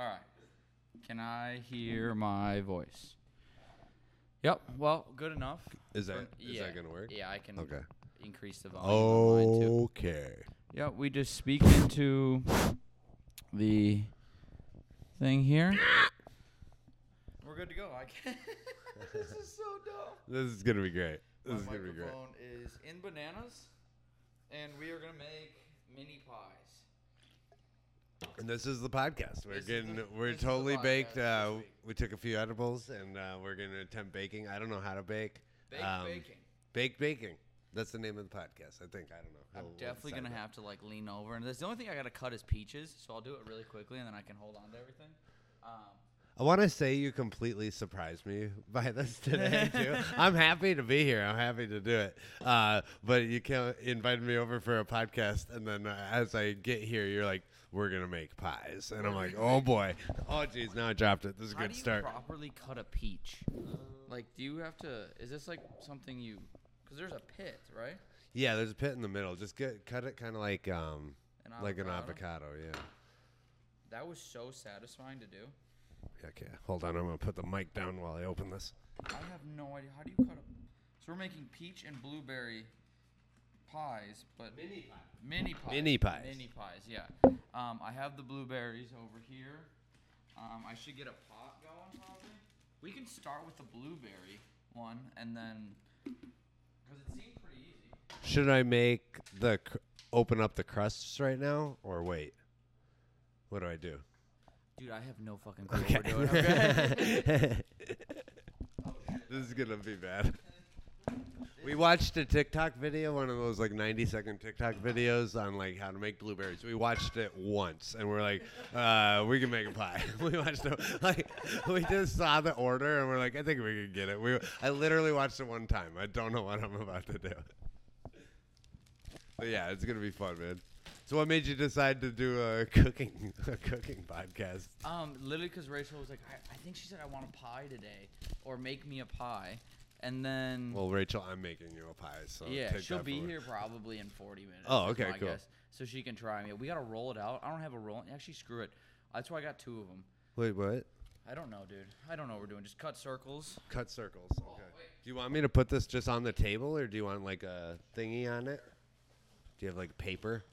All right. Can I hear my voice? Yep. Well, good enough. Is that is yeah. that gonna work? Yeah, I can Okay. increase the volume. on mine too. Okay. Yeah, we just speak into the thing here. We're good to go. I can't. this is so dumb. This is gonna be great. This My is gonna be great. microphone is in bananas, and we are gonna make mini pies. And this is the podcast. We're This is getting the- we're this is the totally podcast baked. this Uh, week. we took a few edibles and uh, we're gonna attempt baking. I don't know how to bake. Baked Um, baking. Baked baking. That's the name of the podcast. I think. I don't know. I'm We'll- definitely decide gonna that. have to like lean over, and that's the only thing I gotta cut is peaches. So I'll do it really quickly, and then I can hold on to everything. Um, I want to say you completely surprised me by this today too. I'm happy to be here. I'm happy to do it. Uh, but you can invited me over for a podcast, and then uh, as I get here, you're like, "We're gonna make pies," and I'm like, "Oh boy, oh geez, now I dropped it. This is a how good do you start." properly cut a peach? Like, do you have to? Is this like something you? Because there's a pit, right? Yeah, there's a pit in the middle. Just get cut it kind of like um An like an avocado? avocado. Yeah. That was so satisfying to do. Okay, hold on. I'm gonna put the mic down while I open this. I have no idea. How do you cut a? So we're making peach and blueberry pies, but Mini pie. mini pies. Mini pies. Mini pies. Yeah. Um, I have the blueberries over here. Um, I should get a pot going probably. We can start with the blueberry one and then, because it seemed pretty easy. Should I make the cr- open up the crusts right now or wait? What do I do? Dude, I have no fucking clue what we're doing. Okay. this is gonna be bad. We watched a TikTok video, one of those like 90 second TikTok videos on like how to make blueberries. We watched it once and we're like, uh, we can make a pie. we watched it like we just saw the order and we're like, I think we can get it. We I literally watched it one time. I don't know what I'm about to do. But yeah, it's gonna be fun, man. So what made you decide to do a cooking a cooking podcast? um, literally, because Rachel was like, I, I think she said I want a pie today, or make me a pie, and then Well, Rachel, I'm making you a pie, so yeah, take she'll that be for- here probably in 40 minutes. Oh, is okay, my cool. guess. So she can try me. We gotta roll it out. I don't have a roll. Actually, screw it. That's why I got two of them. Wait, what? I don't know, dude. I don't know what we're doing. Just cut circles. Cut circles. Oh, Okay. Do you want me to put this just on the table, or do you want like a thingy on it? Do you have like paper?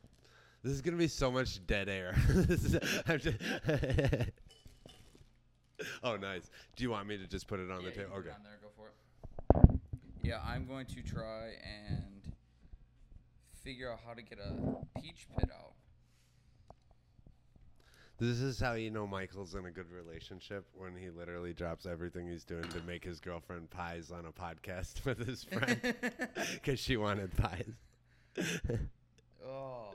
This is gonna be so much dead air. this is, I'm just oh, nice. Do you want me to just put it on yeah, the you table? can put it Okay. on there. Go for it. Yeah, I'm going to try and figure out how to get a peach pit out. This is how you know Michael's in a good relationship when he literally drops everything he's doing to make his girlfriend pies on a podcast with his friend because she wanted pies. Oh.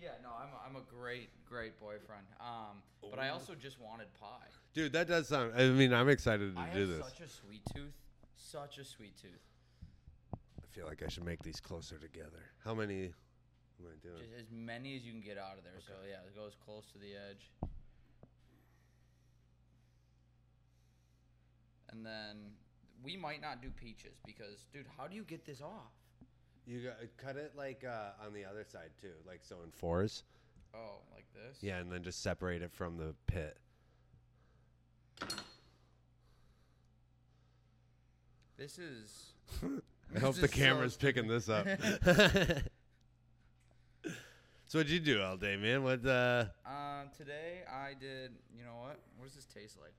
Yeah, no, I'm a, I'm a great, great boyfriend. Um, but I also just wanted pie. Dude, that does sound. I mean, I'm excited to I do have this. such a sweet tooth. Such a sweet tooth. I feel like I should make these closer together. How many am I doing? Just as many as you can get out of there. So yeah, it goes close to the edge. And then we might not do peaches because, dude, how do you get this off? You got cut it like uh, on the other side too, like so in fours. Oh, like this? Yeah, and then just separate it from the pit. This is. I hope the camera's picking this up. so what'd you do all day, man? What uh Um, today I did. You know what? What does this taste like?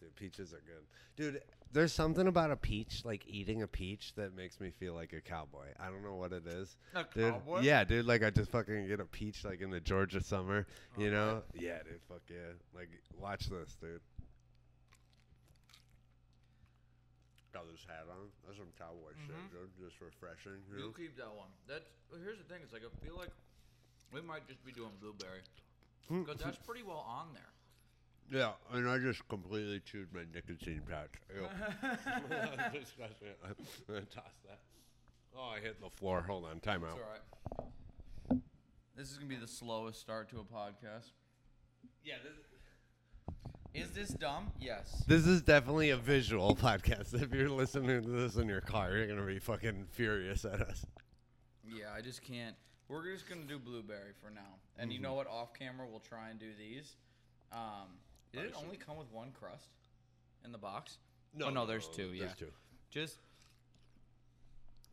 Dude, peaches are good. Dude, there's something about a peach, like eating a peach that makes me feel like a cowboy. I don't know what it is. A Dude, cowboy? yeah, dude, like I just fucking get a peach like in the Georgia summer, you Oh, know? Yeah, dude, fuck yeah. Like watch this, dude. Got this hat on. That's some cowboy Mhm. shit, dude. Just refreshing, you You know? keep that one. That's well, here's the thing. It's like I feel like we might just be doing blueberry Hmm. because that's pretty well on there. Yeah, and I just completely chewed my nicotine patch. Disgusting. I'm gonna toss that. Oh, I hit the floor. Hold on, time It's out. all right. This is gonna be the slowest start to a podcast. Yeah, Is this dumb? Yes. this is definitely a visual podcast. If you're listening to this in your car, you're gonna be fucking furious at us. Yeah, I just can't. We're just gonna do blueberry for now, and you Mhm. know what? Off camera, we'll try and do these. Um, did it only come with one crust in the box? No, Oh, no, there's two, yeah. There's two. Just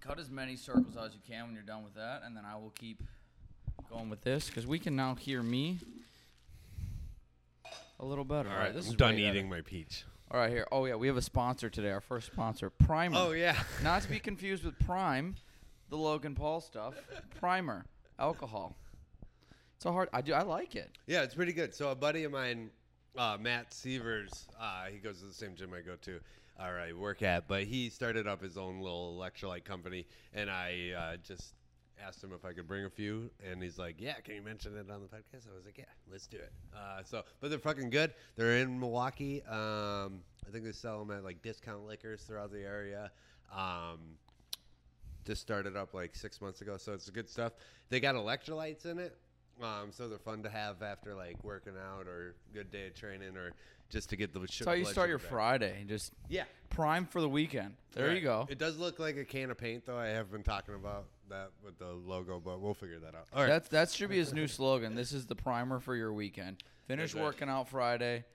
cut as many circles as you can when you're done with that, and then I will keep going with this because we can now hear me a little better. All right, this I'm is done way better. eating my peach. All right, here. Oh yeah, we have a sponsor today. Our first sponsor, Primer. Oh yeah. Not to be confused with Prime, the Logan Paul stuff. Primer, alcohol. It's a hard. I do. I like it. Yeah, it's pretty good. So a buddy of mine, uh, Matt Sievers, uh, he goes to the same gym I go to, or I work at, but he started up his own little electrolyte company, and I uh, just asked him if I could bring a few, and he's like, "Yeah, can you mention it on the podcast?" I was like, "Yeah, let's do it." Uh, so, but they're fucking good. They're in Milwaukee. Um, I think they sell them at like discount liquors throughout the area. Um, just started up like six months ago, so it's good stuff. They got electrolytes in it, um, so they're fun to have after like working out or good day of training or just to get the. That's how you start your Friday. and Just Yeah, prime for the weekend. There you go. It does look like a can of paint, though. I have been talking about that with the logo, but we'll figure that out. All right. That's that should be his new slogan. This is the primer for your weekend. Finish right. working out Friday.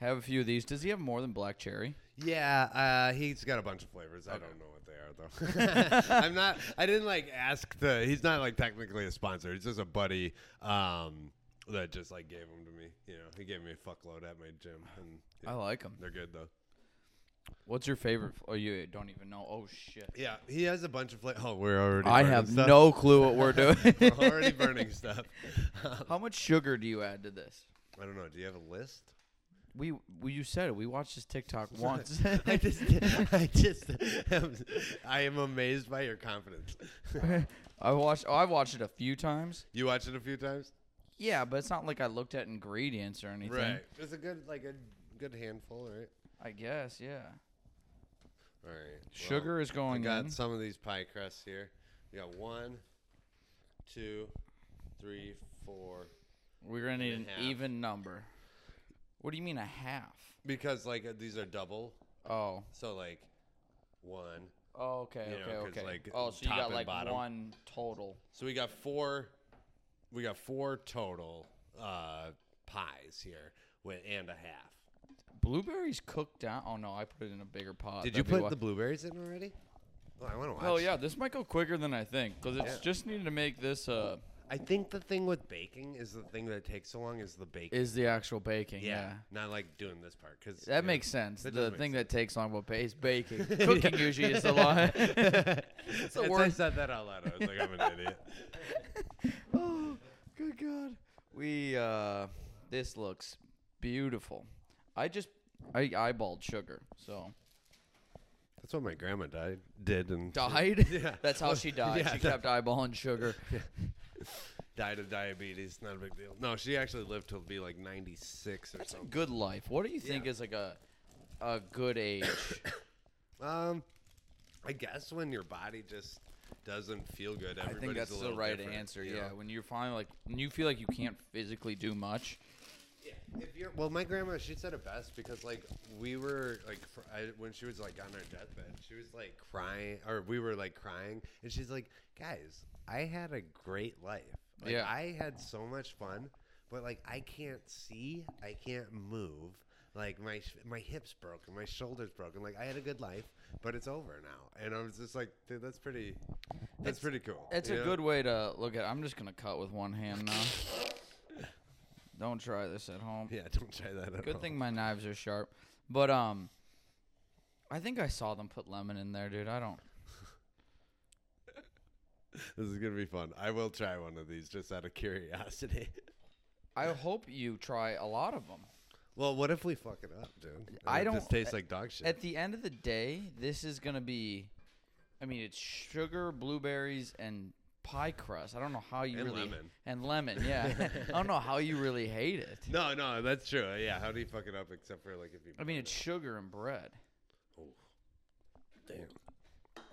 Have a few of these. Does he have more than black cherry? yeah, uh, he's got a bunch of flavors. I don't know are though. I'm not. I didn't like ask the. He's not like technically a sponsor. He's just a buddy. Um, that just like gave them to me. You know, he gave me a fuckload at my gym, and yeah, I like them. they're good though. What's your favorite? Oh, you don't even know. Oh shit. Yeah, he has a bunch of flavors. Oh, we're already. I have stuff. no clue what we're doing. we're already burning stuff. How much sugar do you add to this? I don't know. Do you have a list? We, we you said it. We watched this TikTok once. I just, I just, am, um, I am amazed by your confidence. I watched. Oh, I watched it a few times. You watched it a few times, Yeah, but it's not like I looked at ingredients or anything. right? It's a good, like a good handful, right? I guess. Yeah. All right. Sugar is Well, I going got in. some of these pie crusts here. We got one, two, three, four. We're gonna need and an half. even number. What do you mean a half? Because like uh, these are double, Oh. so like one. Oh, okay, You know, okay, 'cause, okay. like, oh, so you top got and like bottom. one total. So we got four. We got four total uh, pies here, with and a half. Blueberries cooked down. Oh no, I put it in a bigger pot. Did you That'd be put why- the blueberries in already? Oh, I want to watch. Hell yeah, this might go quicker than I think because it's just needed to make this. Uh, I think the thing with baking is the thing that takes so long is the baking. is the actual baking. yeah, Yeah. not like doing this part because That makes sense. The thing sense. that takes long about is baking. Cooking usually is the long. it's the I said that out loud. I was like, I'm an idiot. oh, good God. We uh, this looks beautiful. I just I eyeballed sugar, so That's what my grandma died. Did and died. Yeah. That's how she died. Yeah, she kept eyeballing sugar. died of diabetes. Not a big deal. No, she actually lived to be like 96 or That's a something. good life. What do you think Yeah. is like a a good age? Um, I guess when your body just doesn't feel good, I everybody's think that's a the little right different, answer. you Yeah, know? when you're finally like when you feel like you can't physically do much. If you're well, my grandma she said it best because like we were like fr- I, when she was like on her deathbed, she was like crying, or we were like crying, and she's like, "Guys, I had a great life. Like, Yeah. I had so much fun, but like I can't see, I can't move." Like my sh- my hips broken, my shoulders broken. Like I had a good life, but it's over now. And I was just like, dude, that's pretty, that's pretty cool. It's you a know? good way to look at. it. I'm just gonna cut with one hand now. Don't try this at home. Yeah, don't try that at Good all. thing my knives are sharp. But um, I think I saw them put lemon in there, dude. I don't. This is gonna be fun. I will try one of these just out of curiosity. I hope you try a lot of them. Well, what if we fuck it up, dude? And I it don't- Just tastes like dog shit. At the end of the day, this is gonna be. I mean, it's sugar, blueberries, and pie crust. I don't know how you And really lemon. and lemon. Yeah, I don't know how you really hate it. no, no, that's true. Yeah, how do you fuck it up except for like if you? I mean, it's sugar and bread. Oh, damn.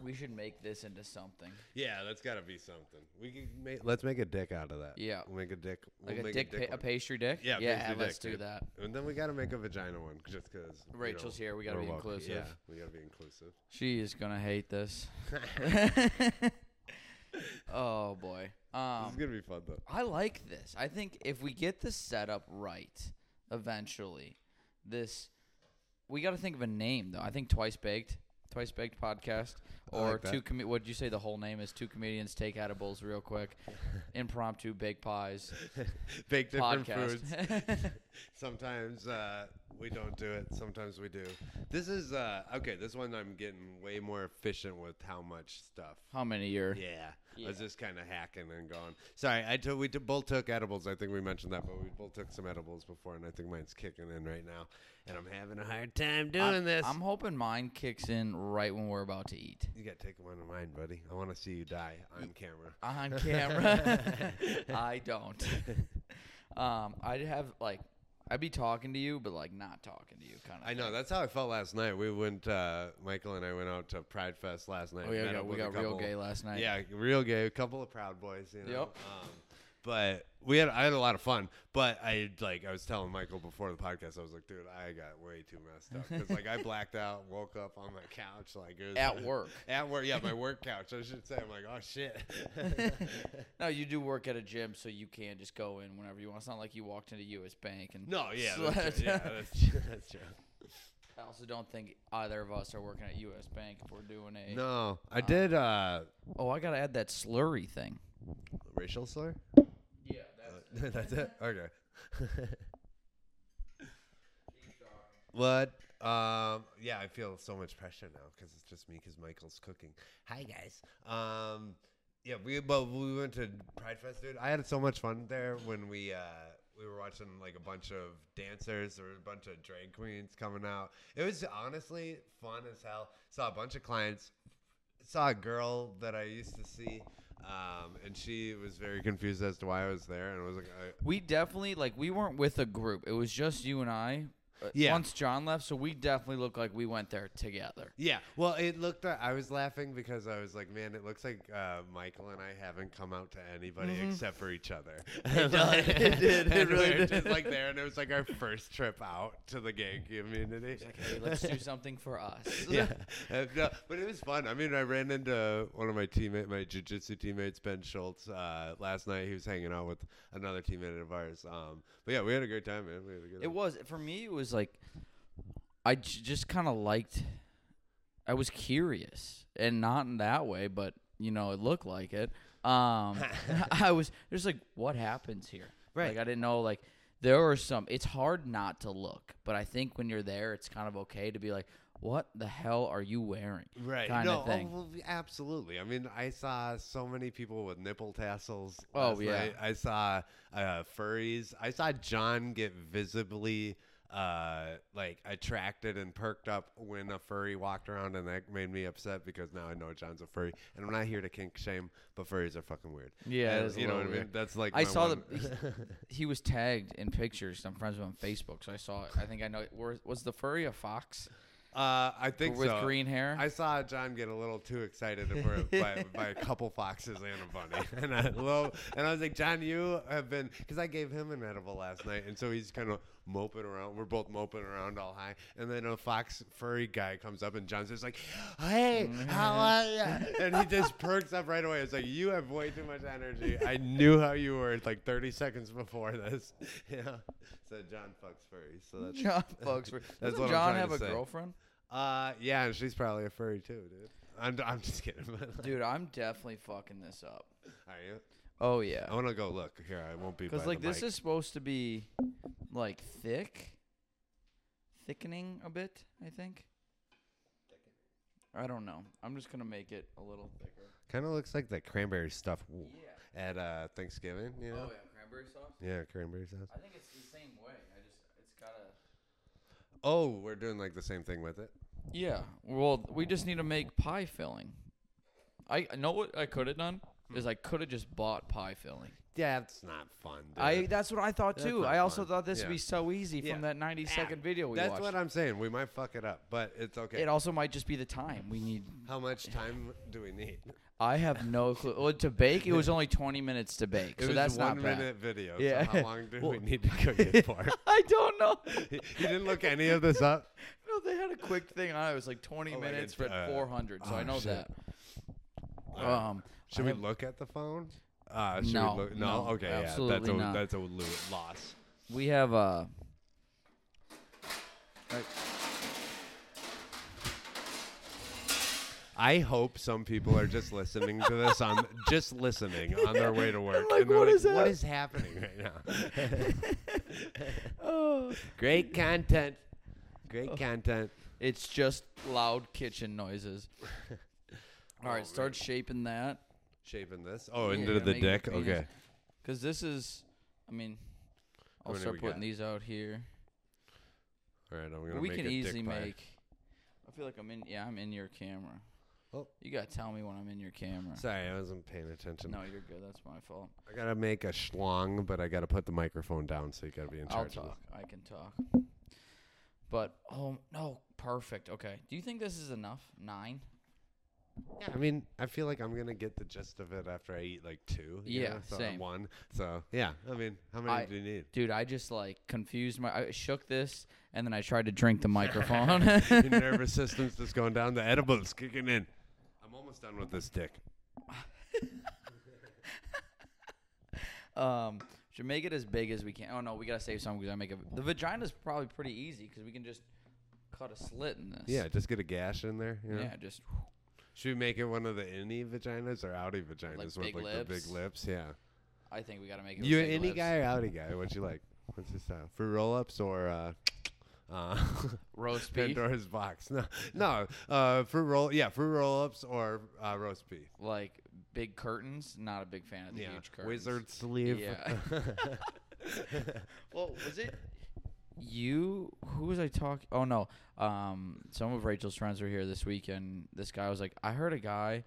We should make this into something. Yeah, that's got to be something. We can make. Let's make a dick out of that. Yeah. we'll make a dick. Like we'll a make dick, pa- a pastry dick. Yeah, yeah. pastry let's dick, do that. And then we got to make a vagina one just because Rachel's here, we gotta be inclusive. Yeah, we got to be inclusive. She is gonna hate this. oh boy. this Um, is gonna be fun though. I like this. I think if we get the setup right, eventually, this we got to think of a name though. I think twice baked, twice baked podcast, or like two. Com- what did you say the whole name is? Two comedians take edibles real quick, impromptu baked pies Bake different podcast. foods. Sometimes uh, we don't do it. Sometimes we do. This is uh, okay. This one I'm getting way more efficient with how much stuff. How many year? Yeah, I was just kind of hacking and going. Sorry, I took we t- both took edibles. I think we mentioned that, but we both took some edibles before, and I think mine's kicking in right now, and I'm having a hard time doing I'm, this. I'm hoping mine kicks in right when we're about to eat. you got to take one of mine, buddy. I want to see you die on camera. on camera. I don't. Um, I'd have like I'd be talking to you, but like not talking to you, kind of. I know that's how I felt last night. We went, uh, Michael and I went out to Pride Fest last night. Oh yeah, we with a got real gay last night. Yeah, real gay. A couple of Proud Boys. You know. Yep. Um, but we had I had a lot of fun. But I like I was telling Michael before the podcast. I was like, dude, I got way too messed up because like I blacked out, woke up on my couch, like it was At work. At work, yeah, my work couch. I should say. I'm like, oh shit. No, you do work at a gym, so you can just go in whenever you want. It's not like you walked into U.S. Bank and. no, yeah, that's true. yeah, that's true. That's true. I also don't think either of us are working at U.S. Bank if we're doing a. No, I Um, did uh, Oh, I gotta add that slurry thing. racial slur. That's it. Okay. what? Um. Yeah, I feel so much pressure now because it's just me because Michael's cooking. Hi guys. Um. Yeah, we but we went to Pride Fest, dude. I had so much fun there when we uh we were watching like a bunch of dancers or a bunch of drag queens coming out. It was honestly fun as hell. Saw a bunch of clients. Saw a girl that I used to see. Um, and she was very confused as to why I was there, and I was like, I, We definitely like we weren't with a group. It was just you and I. uh, Yeah. Once John left, so we definitely looked like we went there together. Yeah, well, it looked. uh, I was laughing because I was like, "Man, it looks like uh, Michael and I haven't come out to anybody except for each other." It does. It did. It really were Just like there, and it was like our first trip out to the gay community. Like, hey, let's do something for us. yeah, Uh, no, but it was fun. I mean, I ran into one of my teammate, my jiu-jitsu teammates, Ben Schultz, uh, last night. He was hanging out with another teammate of ours. Um, but yeah, we had a great time, man. We had a good. It was for me. It was like I j- just kind of liked. I was curious, and not in that way, but you know, it looked like it. Um, I was just like, what happens here? Right. Like I didn't know. Like there were some. It's hard not to look, but I think when you're there, it's kind of okay to be like, what the hell are you wearing? Right. Kind no, of thing. oh, well, absolutely. I mean, I saw so many people with nipple tassels. Oh, yeah. night. I saw uh, furries. I saw John get visibly uh, like attracted and perked up when a furry walked around, and that made me upset because now I know John's a furry, and I'm not here to kink shame, but furries are fucking weird. Yeah, And you know what I mean. That's like I saw one- He was tagged in pictures. I'm friends with him on Facebook, so I saw it. I think I know. Was the furry a fox uh, I think with so. green hair? I saw John get a little too excited by, by a couple foxes and a bunny, and I lo- and I was like, John, you have been because I gave him an edible last night, and so he's kind of moping around. We're both moping around all high, and then a fox furry guy comes up, and John's just like, Hey, how are you? And he just perks up right away. It's like you have way too much energy. I knew how you were like 30 seconds before this. Yeah. So John fucks furries. So that's John Bugs. That's Doesn't what I'm John trying have to a say. girlfriend? uh, yeah, and she's probably a furry too, dude. I'm, I'm just kidding. Dude, I'm definitely fucking this up. Are you? Oh yeah. I want to go look here. I won't be. Because by like the this mic. is supposed to be like thick, thickening a bit. I think. I don't know. I'm just gonna make it a little thicker. kind of looks like the cranberry stuff w- at uh, Thanksgiving. You know? Yeah, cranberry sauce. yeah. cranberry sauce. I think it's the same way. I just it's gotta. Oh, we're doing like the same thing with it. Yeah. Well, we just need to make pie filling. I I know what I could have done is I could have just bought pie filling. Yeah, it's not fun. Dude. I that's what I thought That's too. not I also fun. thought this Yeah. would be so easy Yeah. from that 90 second Ah, video we That's watched. what I'm saying. We might fuck it up, but it's okay. It also might just be the time we need. How much time do we need? I have no clue. Well, to bake, it was only 20 minutes to bake, It so was that's one not bad. minute video. Yeah. So how long do Well- we need to cook it for? I don't know. you didn't look any of this up. no, they had a quick thing on it. It was like 20 Oh, minutes d- for uh, 400, so I oh, know shit. that. Um, Should we have- look at the phone? Uh, should No, we look? no, okay, yeah, absolutely that's a not. that's a lo- loss. We have uh like, I hope some people are just listening to this on just listening on their way to work. like, and they're what is What that?" is happening right now? oh, Great content. Great oh. content. it's just loud kitchen noises. All right, Oh, start man. shaping that Shaping this. Oh, Yeah, into yeah, the make it dick. Okay. cuz this is I mean I'll start putting got? these out here. All right. I'm gonna We make can a easily dick pie. make I feel like I'm in yeah, I'm in your camera. Oh. You got to tell me when I'm in your camera. Sorry, I wasn't paying attention. No, you're good. That's my fault. I gotta make a schlong, but I gotta put the microphone down, so you gotta be in charge. I'll talk. I can talk. But oh no, perfect. Okay. Do you think this is enough? Nine? Yeah, I mean, I feel like I'm gonna get the gist of it after I eat like two. you Yeah, know, so same. One. So yeah, I mean, how many I- do you need? Dude, I just like confused my. I shook this and then I tried to drink the microphone. Your nervous system's just going down. The edibles kicking in. I'm almost done with this dick. um, should make it as big as we can. Oh no, we gotta save some because I make it. The vagina's probably pretty easy because we can just cut a slit in this. Yeah, just get a gash in there. You know? Yeah, just Should we make it one of the innie vaginas or outie vaginas Like with big like the big lips? Yeah. I think we gotta make it. You an big innie lips. guy or outie guy? What you like? What's your style? For roll ups or uh, uh, Roast beef, Pandora's box? No, no. Uh, for roll, yeah, fruit roll ups or uh, roast beef. like big curtains. Not a big fan of the yeah, huge curtains. wizard sleeve. Yeah. Well, was it you? Who was I talking? Oh no. Um, some of Rachel's friends were here this weekend. This guy was like, I heard a guy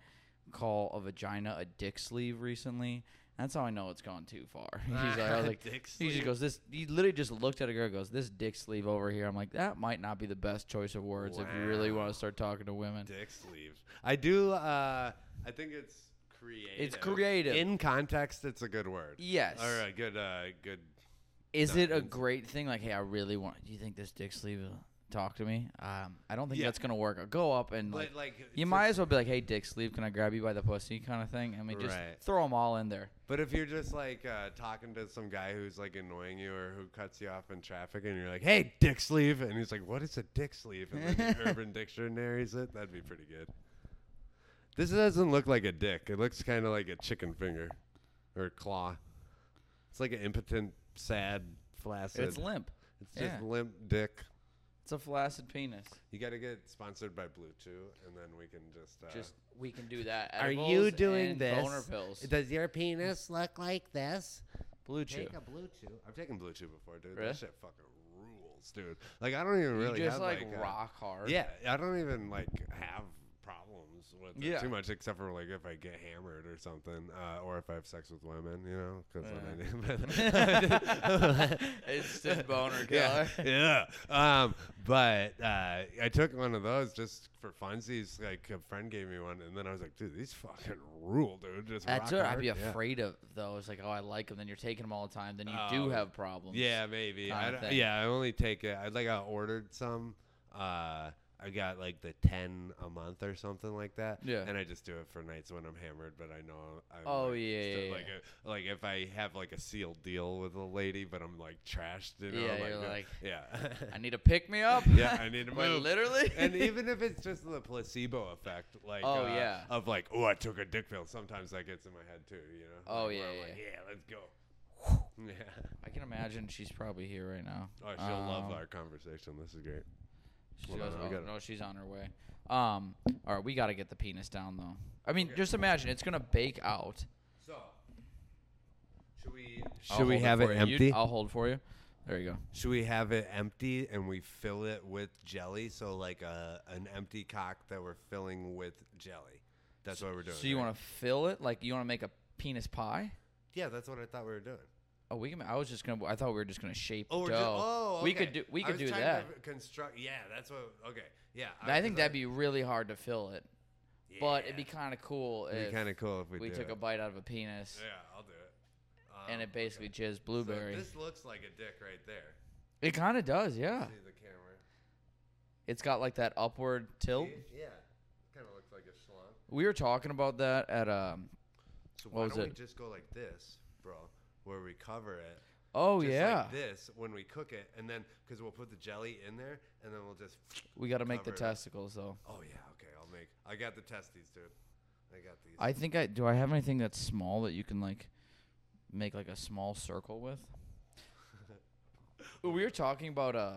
call a vagina a dick sleeve recently. That's how I know it's gone too far. He's like, I was like, Dick he just goes, this. He literally just looked at a girl, and goes, this dick sleeve over here. I'm like, that might not be the best choice of words if you really want to start talking to women. dick sleeve. I do. Uh, I think it's creative. It's creative. In context, it's a good word. Yes. Or a good, uh, good. Is it a great thing? Like, hey, I really want. Do you think this dick sleeve will talk to me? Um, I don't think Yeah. that's gonna work. I'll go up and like, But like, you might as well be like, hey, dick sleeve, can I grab you by the pussy, kind of thing. I mean, just Right. throw them all in there. But if you're just like uh, talking to some guy who's like annoying you or who cuts you off in traffic, and you're like, "Hey, dick sleeve," and he's like, "What is a dick sleeve?" and then the Urban Dictionary's it, that'd be pretty good. This doesn't look like a dick. It looks kind of like a chicken finger or a claw. It's like an impotent, sad, flaccid. It's limp. It's just yeah. limp dick. It's a flaccid penis. You got to get sponsored by Blue Chew, and then we can just. Uh, Just we can do that. Are you Edibles doing and this? Boner pills. Does your penis look like this? Blue chew. Take a blue chew. I've taken blue chew before, dude. Really? That shit fucking rules, dude. Like I don't even really you just have like, uh, rock hard. yeah, I don't even like have problems with it Yeah. too much, except for like if I get hammered or something, uh, or if I have sex with women, you know, because Instant boner killer. yeah. Um, but uh, I took one of those just for funsies. Like a friend gave me one, and then I was like, dude, these fucking rule, dude. Just That's rock what I'd be Yeah. afraid of, those. It's like, oh, I like them. Then you're taking them all the time. Then you Oh, do have problems. Yeah, maybe. I kinda don't- thing. yeah, I only take it. I like I ordered some. Uh, I got like the ten a month or something like that. Yeah. And I just do it for nights when I'm hammered, but I know. I'm Oh, like, yeah, yeah, Like, a, like if I have like a sealed deal with a lady, but I'm like trashed, you know. Yeah, like, you're uh, like, yeah. I need to pick me up. yeah, I need to move. literally. and even if it's just the placebo effect, like Oh, uh, yeah. of like, oh, I took a dick pill. Sometimes that gets in my head too, you know. Oh, Like, yeah, yeah. like, yeah, let's go. Yeah. I can imagine she's probably here right now. Oh, she'll love Um, our conversation. This is great. She Hold goes, on, oh, gotta- no, she's on her way. Um, all right, we got to get the penis down though. I mean, just imagine it's gonna bake out. So, should we I'll should we have for it you. You- empty? I'll hold for you. There you go. should we have it empty and we fill it with jelly? So like a an empty cock that we're filling with jelly. That's what we're doing. So you right? want to fill it like you want to make a penis pie? Yeah, that's what I thought we were doing. Oh, we can. I was just gonna. I thought we were just gonna shape Oh, dough. ju- oh, we could do. We I could was do that. To construct. Yeah, that's what. Okay. Yeah. I think that'd be really hard to fill it, but it'd be kind of cool It'd if be kind of cool if we, we do took it. a bite out of a penis Yeah, I'll do it. and Um, it basically okay. jizzed blueberry. So this looks like a dick right there. it kind of does, yeah. See the camera. It's got like that upward tilt. See? Yeah. Kind of looks like a schlong. We were talking about that at um So What why was don't it? we just go like this, bro? Where we cover it. Oh just yeah. Like this when we cook it, and then because we'll put the jelly in there, and then we'll just. we got to make the it testicles though. Oh yeah. Okay. I'll make. I got the testes, dude. I got these. I think I do. I have anything that's small that you can like make like a small circle with. we were talking about uh,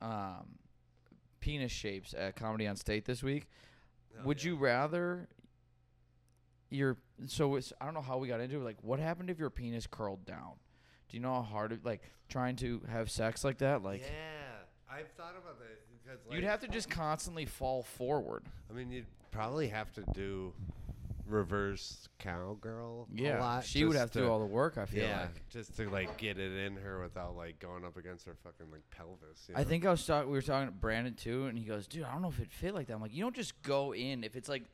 um, penis shapes at Comedy on State this week. Hell Would yeah. you rather your so it's I don't know how we got into it. Like, what happened if your penis curled down? Do you know how hard it like trying to have sex like that? Like, yeah, I've thought about that because like, you'd have to just constantly fall forward. I mean, you'd probably have to do reverse cowgirl. a Yeah, lot she would have to do all the work. I feel yeah, like. just to like get it in her without like going up against her fucking like pelvis. you I think I was talking. We were talking to Brandon too, and he goes, "Dude, I don't know if it fit like that." I'm like, "You don't just go in if it's like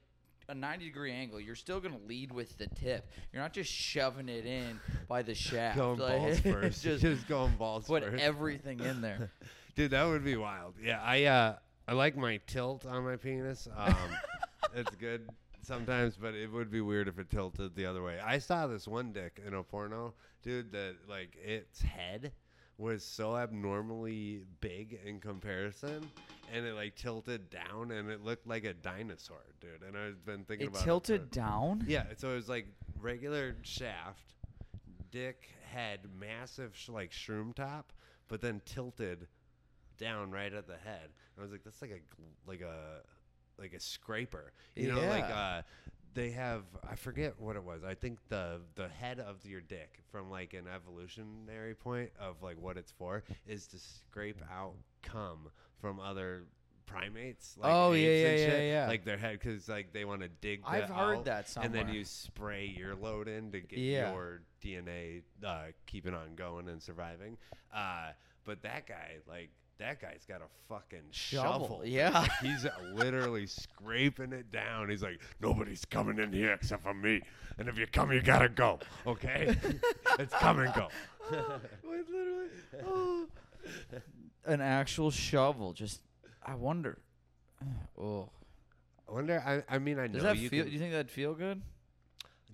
a 90 degree angle. You're still gonna lead with the tip. You're not just shoving it in by the shaft. going Like, balls first. just just going balls put first. everything in there. Dude, that would be wild. Yeah, I uh I like my tilt on my penis. Um it's good sometimes, but it would be weird if it tilted the other way. I saw this one dick in a porno, dude, that like its head was so abnormally big in comparison and it like tilted down and it looked like a dinosaur, dude. And I've been thinking about It about tilted it. down. Yeah, so it was like regular shaft, dick head, massive sh- like shroom top, but then tilted down right at the head. I was like, that's like a like a like a scraper. You know, like uh they have I forget what it was. I think the the head of your dick from like an evolutionary point of like what it's for is to scrape out cum from other primates like Oh, yeah, yeah, and yeah, shit. yeah. like their head because like they want to dig I've heard out, that and then you spray your load in to get Yeah. your DNA uh, keeping on going and surviving. Uh, but that guy, like, that guy's got a fucking Shovel, shovel. yeah. He's literally scraping it down. He's like, nobody's coming in here except for me. And if you come, you gotta go. Okay? it's come and go. Wait, literally. oh. An actual shovel. Just, I wonder. Oh, I wonder. I, I mean, I does know that you feel? Do you think that'd feel good?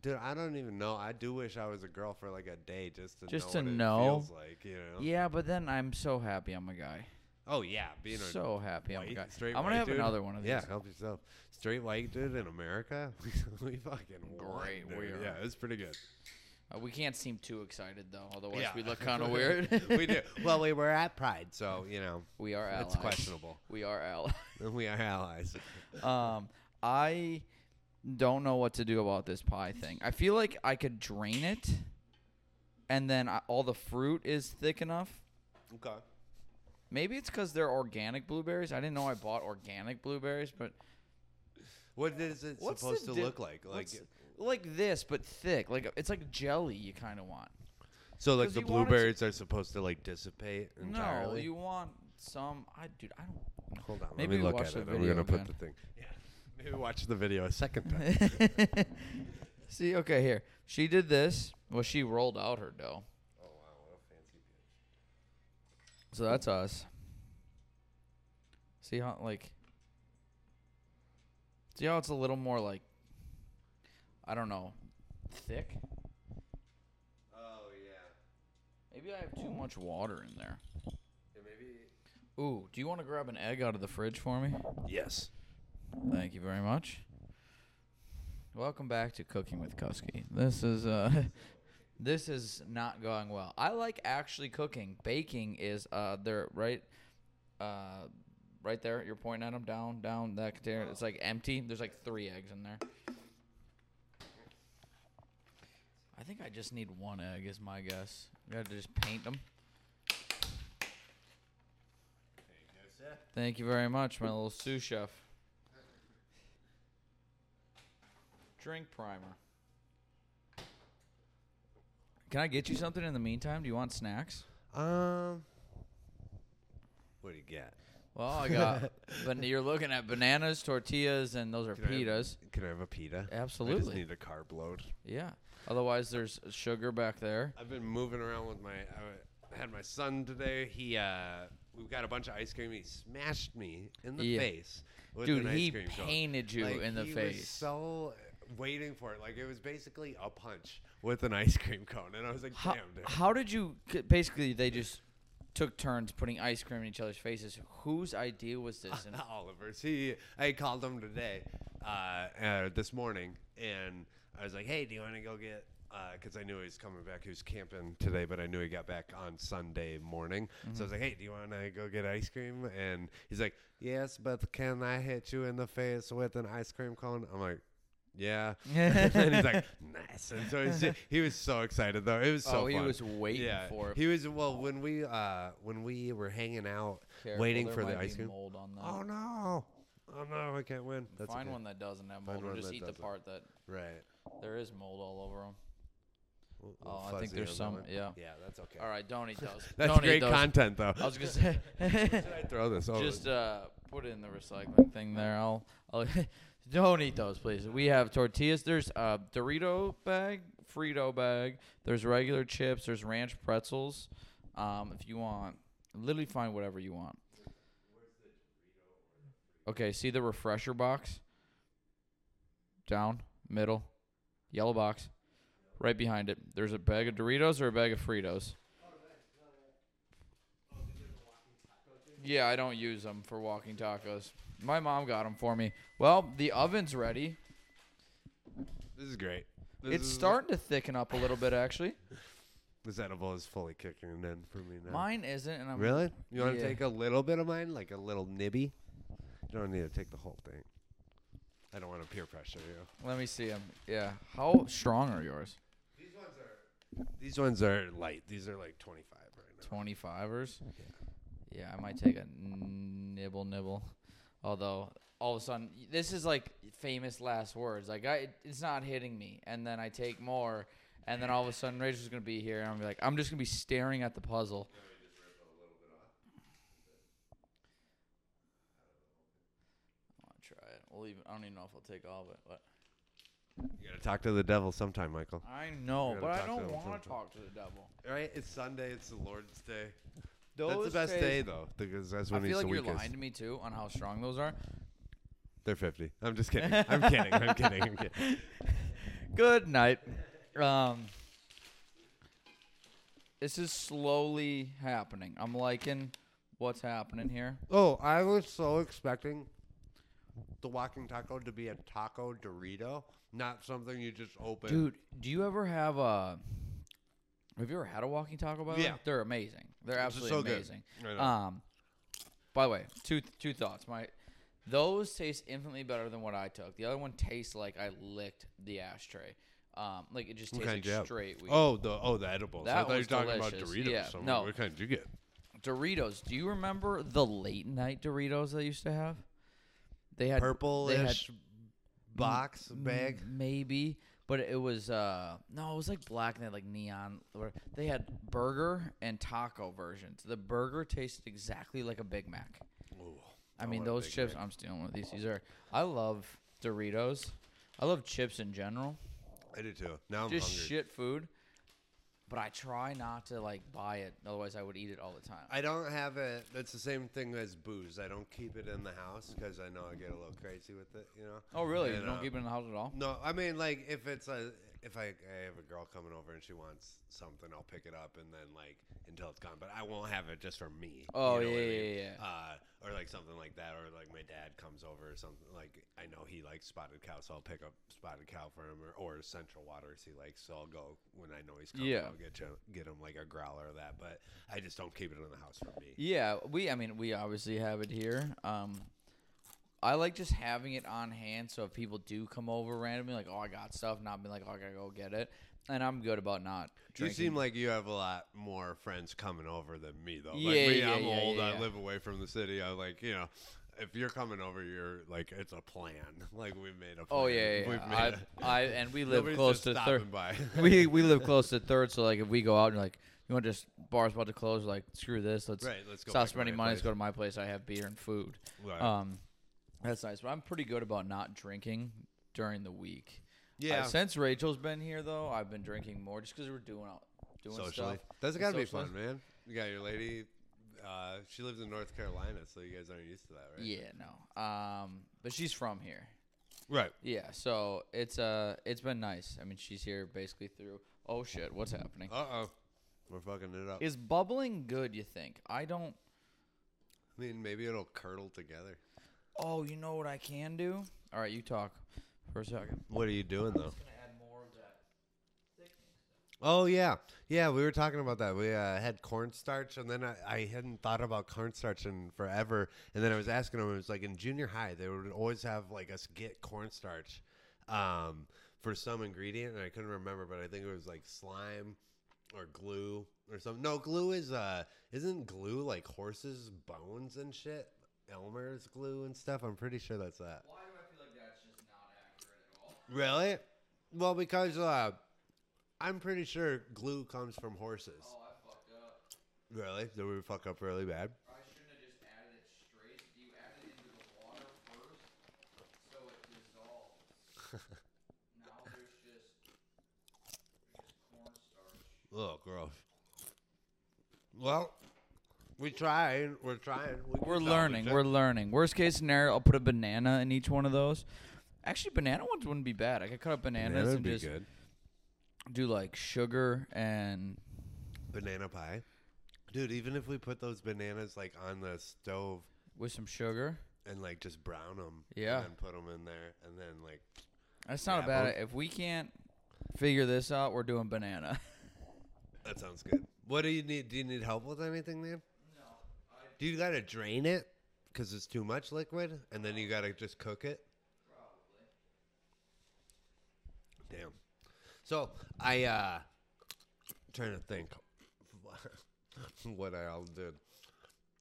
Dude, I don't even know. I do wish I was a girl for like a day just to Just know to what know? it feels like, you know? Yeah, but then I'm so happy I'm a guy. Oh yeah, being a So happy I'm a white, guy. straight I'm gonna white have dude. another one of these. Yeah, help yourself. Straight white dude in America. we fucking Great, dude. we are. Yeah, it's pretty good. Uh, we can't seem too excited though, otherwise yeah. we look kind of weird. we do. Well, we were at Pride, so you know We are allies. it's questionable. We are allies. we are allies. um, I don't know what to do about this pie thing. I feel like I could drain it, and then I, all the fruit is thick enough. Okay. Maybe it's because they're organic blueberries. I didn't know I bought organic blueberries, but What is it What's supposed to di- look like? Like what's- like this, but thick. Like it's like jelly. You kind of want. so, like 'cause the you to- blueberries are supposed to like dissipate and No, you want some. I dude, I don't. Hold on, Maybe let me look watch at the it. We're video gonna put again. the thing. Yeah, maybe watch the video a second time. See, okay, here. She did this. Well, she rolled out her dough. oh wow, what a fancy So that's us. See how like See how it's a little more like I don't know, thick? Oh yeah. Maybe I have too much water in there. yeah maybe. Ooh, do you want to grab an egg out of the fridge for me? Yes. Thank you very much. Welcome back to Cooking with Kusky. This is uh this is not going well. I like actually cooking. Baking is uh there right uh right there. You're pointing at them down down that container. It's like empty. There's like 3 eggs in there. I think I just need one egg is my guess. You got to just paint them. Thank you very much, my little sous chef. Drink primer. Can I get you something in the meantime? Do you want snacks? Um. What do you get? Well, I got. but you're looking at bananas, tortillas, and those are Can I have- pitas. Can I have a pita? I just Absolutely. need a carb load. Yeah. Otherwise, there's sugar back there. I've been moving around with my. I had my son today. He uh, we got a bunch of ice cream. He smashed me in the Yeah. face. With Dude, an ice he cream cone. painted you Like, in the he Was face. so waiting for it. Like it was basically a punch with an ice cream cone, and I was like, How, damn, dude. how did you? Basically, they just took turns putting ice cream in each other's faces. Whose idea was this? And Oliver's. He, I called him today, uh, uh, this morning, and I was like, "Hey, do you want to go get?" Because I knew he was coming back. He was camping today, but I knew he got back on Sunday morning. So I was like, "Hey, do you want to go get ice cream?" And he's like, "Yes, but can I hit you in the face with an ice cream cone?" I'm like. Yeah, and he's like, nice. And so he's, he was so excited though. It was so oh, he fun. was waiting yeah, for it. he was. Well, when we uh when we were hanging out, Careful, waiting for the ice cream. mold on that. Oh no! Oh no! I can't win. That's Find okay. one that doesn't have Find mold, or one just eat the doesn't. part that Right. there is mold all over them. L- Oh, I think there's some. that one. Yeah. Yeah, that's okay. All right, don't eat those. That's don't great those. content, though. I was gonna say. Should I throw this? Oh, Just uh, put it in the recycling thing there. I'll, I'll don't eat those, please. We have tortillas. There's a Dorito bag, Frito bag. There's regular chips. There's ranch pretzels. Um, if you want, literally find whatever you want. Okay, see the refresher box? Down, middle, yellow box, right behind it. There's a bag of Doritos or a bag of Fritos. Yeah, I don't use them for walking tacos. My mom got them for me. Well, the oven's ready. this is great. This It's is- starting to thicken up a little bit, actually. This edible is fully kicking in for me now. Mine isn't, and I'm Really? You want to Yeah. take a little bit of mine, like a little nibby? You don't need to take the whole thing. I don't want to peer pressure you. Let me see them. Yeah. How strong are yours? These ones are. These ones are light. These are like 25 right now. 25ers? Yeah, I might take a nibble, nibble. Although, all of a sudden, this is like famous last words. Like, I, it's not hitting me. And then I take more. And then all of a sudden, Rachel's going to be here. And I'm gonna be like, I'm just going to be staring at the puzzle. I want to try it. We'll even, I don't even know if I'll take all of it. But You gotta talk to the devil sometime, Michael. I know, gotta but I talk to don't him want to talk to the devil. Right? It's Sunday. It's the Lord's Day. Those that's the best days- day though, because that's I when feel he's like the you're weakest. lying to me too on how strong those are. They're 50. I'm just kidding. I'm kidding. I'm kidding. I'm kidding. Good night. Um, this is slowly happening. I'm liking what's happening here. Oh, I was so expecting the walking taco to be a taco Dorito, not something you just open. Dude, do you ever have a? Have you ever had a walking taco? By the way, Yeah. they're amazing. They're absolutely so amazing. I. Um, by the way, two two thoughts. My those taste infinitely better than what I took. The other one tastes like I licked the ashtray. Um, like it just tastes kind like did you have? straight weed. oh, the oh the edibles. I That thought you were talking delicious. about Doritos. Yeah, So no. What kind did you get? Doritos. Do you remember the late night Doritos they used to have? They had Purple-ish box m- bag. maybe, but it was uh no, it was like black and they had like neon. They had burger and taco versions. The burger tasted exactly like a Big Mac. Ooh, I I mean, those chips. Mac. I'm stealing one of these. These are. I love Doritos. I love chips in general. I do too. Now I'm Just hungry. shit food. But I try not to like buy it. Otherwise, I would eat it all the time. I don't have it. It's the same thing as booze. I don't keep it in the house because I know I get a little crazy with it. You know. oh, really? And, you don't uh, keep it in the house at all? No, I mean like if it's a if I, I have a girl coming over and she wants something, I'll pick it up and then like until it's gone. But I won't have it just for me. Oh, you know what I yeah, mean? yeah, yeah. Uh, or like something like that, or like my dad comes over or something. Like I know he likes spotted cow, so I'll pick up spotted cow for him, or, or Central Waters he likes. So I'll go when I know he's coming. Yeah. I'll get you, get him like a growler or that. But I just don't keep it in the house for me. Yeah, we. I mean, we obviously have it here. Um, I like just having it on hand, so if people do come over randomly, like, oh, I got stuff, not being like, oh, I gotta go get it. And I'm good about not. You seem like you have a lot more friends coming over than me, though. Yeah, like me, yeah, I'm yeah, old. yeah, I live away from the city. I like, you know, if you're coming over, you're like, it's a plan. Like we made a plan. Oh yeah, yeah. We've yeah. made I, and we live close to third. we we live close to third, so like if we go out and like you want to just bars about to close, like screw this, let's right. Let's go. stop spending money. Let's go to my place. I have beer and food. Right. Um, that's nice. But I'm pretty good about not drinking during the week. Uh, yeah. since Rachel's been here, though, I've been drinking more just because we're doing out, doing Socially, stuff. that's got to be fun, man. You got your lady. Uh, she lives in North Carolina, so you guys aren't used to that, right? Yeah, no. Um, but she's from here. Right. Yeah, so it's uh it's been nice. I mean, she's here basically through. Oh shit, what's happening? Uh oh. We're fucking it up. Is bubbling good? You think? I don't. I mean, maybe it'll curdle together. Oh, you know what I can do? All right, you talk for a second. What are you doing though? gonna add more of that. Oh yeah, yeah. We were talking about that. We uh, had cornstarch, and then I, I hadn't thought about cornstarch in forever. And then I was asking them. It was like in junior high, they would always have like us get cornstarch um, for some ingredient, and I couldn't remember, but I think it was like slime or glue or something. No, glue is uh, isn't glue like horses' bones and shit. Elmer's glue and stuff. I'm pretty sure that's that. Why do I feel like that's just not accurate at all? Really? Well, because uh, I'm pretty sure glue comes from horses. Oh, I fucked up. Really? Did we fuck up really bad? I shouldn't have just added it straight. You added it into the water first, so it dissolves. now there's just, there's just cornstarch. Oh, gross. Well, we tried. We're trying. We we're learning. We're learning. Worst case scenario, I'll put a banana in each one of those. Actually, banana ones wouldn't be bad. I could cut up bananas Banana and be just good. do like sugar and Banana pie. Dude, even if we put those bananas like on the stove with some sugar. and like just brown them, Yeah. and then put them in there, and then like That's not a Yeah, bad. If we can't figure this out, we're doing banana. that sounds good. What do you need? Do you need help with anything, man? Do you gotta drain it because it's too much liquid, and then you gotta just cook it? Probably. Damn. So I uh trying to think what I all did.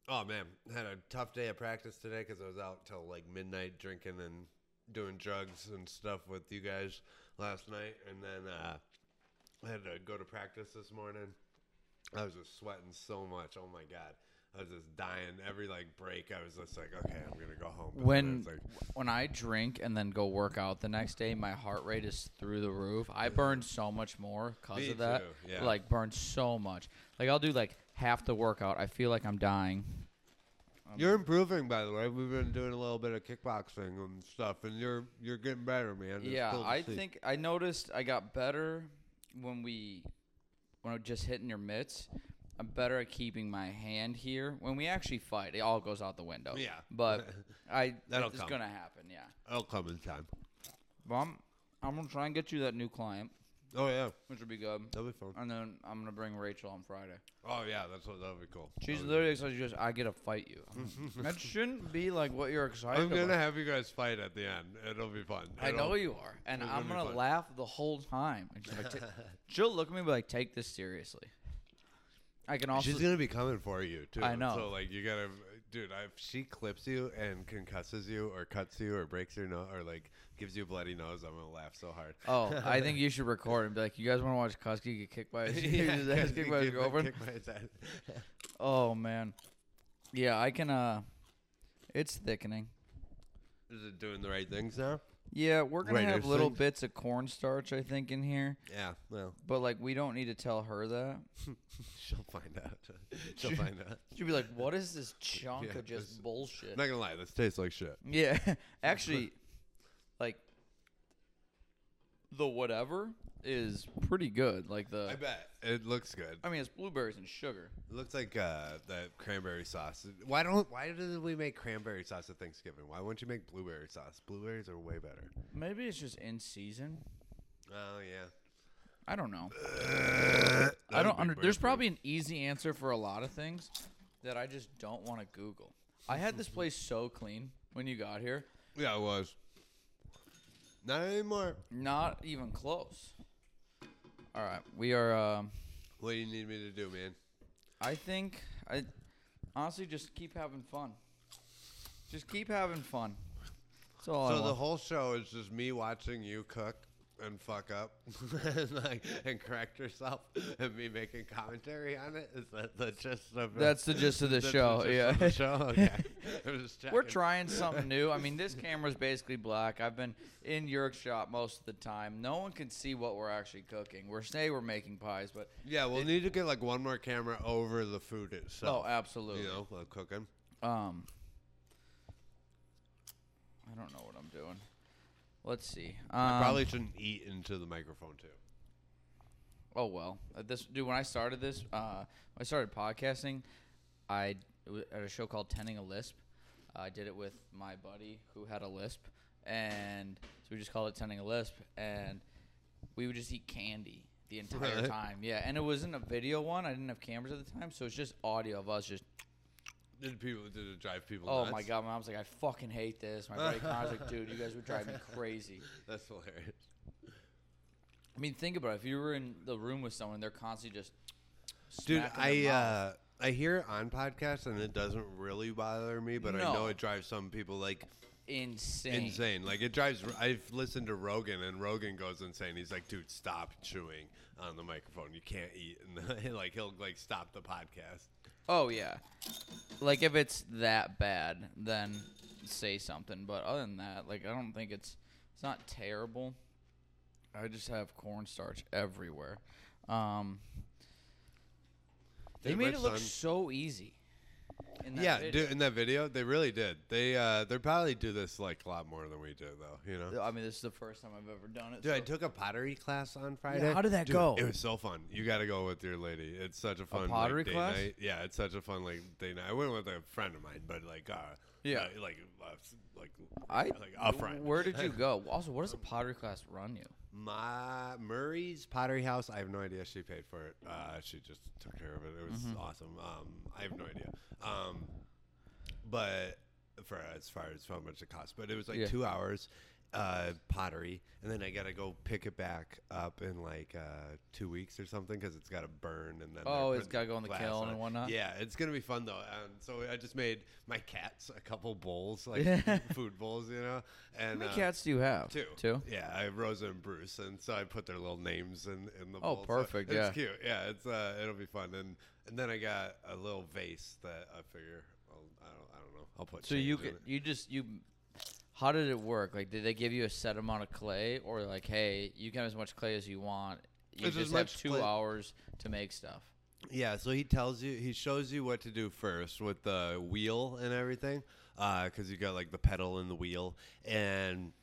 Oh man, had a tough day of practice today because I was out till like midnight drinking and doing drugs and stuff with you guys last night, and then uh, I had to go to practice this morning. I was just sweating so much. Oh my god. I was just dying. Every like break, I was just like, okay, I'm gonna go home. But when like, when I drink and then go work out the next day, my heart rate is through the roof. I burn so much more because of that. too, yeah. Like burn so much. Like I'll do like half the workout. I feel like I'm dying. Um, you're improving, by the way. We've been doing a little bit of kickboxing and stuff, and you're you're getting better, man. It's yeah, cool I see. think I noticed I got better when we when I was just hitting your mitts. I'm better at keeping my hand here. When we actually fight, it all goes out the window. Yeah. But I That'll it's come. gonna happen, yeah. It'll come in time. But I'm I'm gonna try and get you that new client, Oh yeah, which would be good. that'll be fun. And then I'm gonna bring Rachel on Friday. Oh yeah, that's what that'll be cool. She's That'll be literally excited. She goes, "I get to fight you." I'm- that shouldn't be like what you're excited I'm gonna about. have you guys fight at the end. It'll be fun. I It'll- know you are, and it's I'm gonna be gonna fun. laugh the whole time. And she's like, "Ta- she'll look at me and be like, "Take this seriously." I can also. She's gonna be coming for you too. I know. So like you gotta, dude. If she clips you and concusses you, or cuts you, or breaks your nose, or like gives you a bloody nose, I'm gonna laugh so hard. oh, I think you should record and be like, "You guys want to watch Kusky get kicked by his, his ass kicked by his girlfriend?" by his ass. Oh man, yeah, I can. Uh, it's thickening. Is it doing the right things now? Yeah, we're gonna have there's little things- bits of cornstarch, I think, in here. Yeah. Well, But like, we don't need to tell her that. she'll find out. She'll She- find out. She'll be like, "What is this chunk Yeah, of just bullshit?" Not gonna lie. This tastes like shit. Yeah, actually, like the whatever is pretty good. Like the, I bet it looks good. I mean, it's blueberries and sugar. It looks like uh, that cranberry sauce. Why don't? Why did we make cranberry sauce at Thanksgiving? Why wouldn't you make blueberry sauce? Blueberries are way better. Maybe it's just in season. Oh yeah. I don't know. That I don't. Under, there's food. probably an easy answer for a lot of things that I just don't want to Google. I had this place so clean when you got here, Yeah, it was. Not anymore. not even close. All right, we are. Um, What do you need me to do, man? I think I honestly just keep having fun. Just keep having fun. That's all so the whole show is just me watching you cook and fuck up and like and correct yourself and me making commentary on it. Is that the gist of it? That's the gist of the That's show. gist yeah. of the show. Okay. I was just We're trying something new. I mean, this camera's basically black. I've been in your shop most of the time. No one can see what we're actually cooking. We're say we're making pies, but Yeah, we'll need to get like one more camera over the food itself. oh, absolutely. You know, while cooking. Um, I don't know what I'm doing. Let's see. I Um, probably shouldn't eat into the microphone too. Oh well, uh, this dude. When I started this, uh, I started podcasting, I at a show called Tending a Lisp. I did it with my buddy who had a lisp, and so we just called it Tending a Lisp, and we would just eat candy the entire Really? time. Yeah, and it wasn't a video one. I didn't have cameras at the time, so it's just audio of us just. Did people did it drive people? Oh nuts? my god, my mom's like, I fucking hate this. My buddy Connor's like, dude, you guys would drive me crazy. That's hilarious. I mean, think about it. If you were in the room with someone, they're constantly just. Dude, I uh, I hear it on podcasts and it doesn't really bother me, but I know it drives some people like insane. insane. Like it drives. I've listened to Rogan and Rogan goes insane. He's like, dude, stop chewing on the microphone. You can't eat, and like he'll like stop the podcast. Oh yeah, like if it's that bad, then say something. But other than that, like I don't think it's it's not terrible. I just have cornstarch everywhere. Um, they made my it look son- so easy. In that yeah, video. dude, in that video, they really did. They uh, they probably do this like a lot more than we do, though. You know. I mean, this is the first time I've ever done it. Dude, I took a pottery class on Friday. how did that Dude, go? It was so fun. You got to go with your lady. It's such a fun pottery like, day class? night. Yeah, it's such a fun like day night. I went with a friend of mine, but like uh, Yeah. uh, like uh, like I like friend. Where did you go? Also, what does a pottery class run you? My Murray's Pottery House. I have no idea. She paid for it. Uh, she just took care of it. It was Mm-hmm. awesome. Um, I have no idea. Um, but for as far as how much it cost, but it was like Yeah. two hours. Uh, pottery, and then I gotta go pick it back up in like uh, two weeks or something because it's gotta burn and then. Oh, they're it's putting gotta go in the glass kiln on and whatnot? Yeah, it's gonna be fun though. And so I just made my cats a couple bowls, like food bowls, you know. And How many uh, cats do you have? Two. Two. Yeah, I have Rosa and Bruce, and so I put their little names in in the Oh, bowl. so perfect, it's yeah. cute. Yeah, it's uh, it'll be fun. And and then I got a little vase that I figure I'll, I don't I don't know. I'll put. So you in could, it. you just you. How did it work? Like, did they give you a set amount of clay, or like, hey, you can have as much clay as you want. You It's as just have much two clay- hours to make stuff. Yeah, so he tells you, he shows you what to do first with the wheel and everything, uh, because you got like the pedal and the wheel, and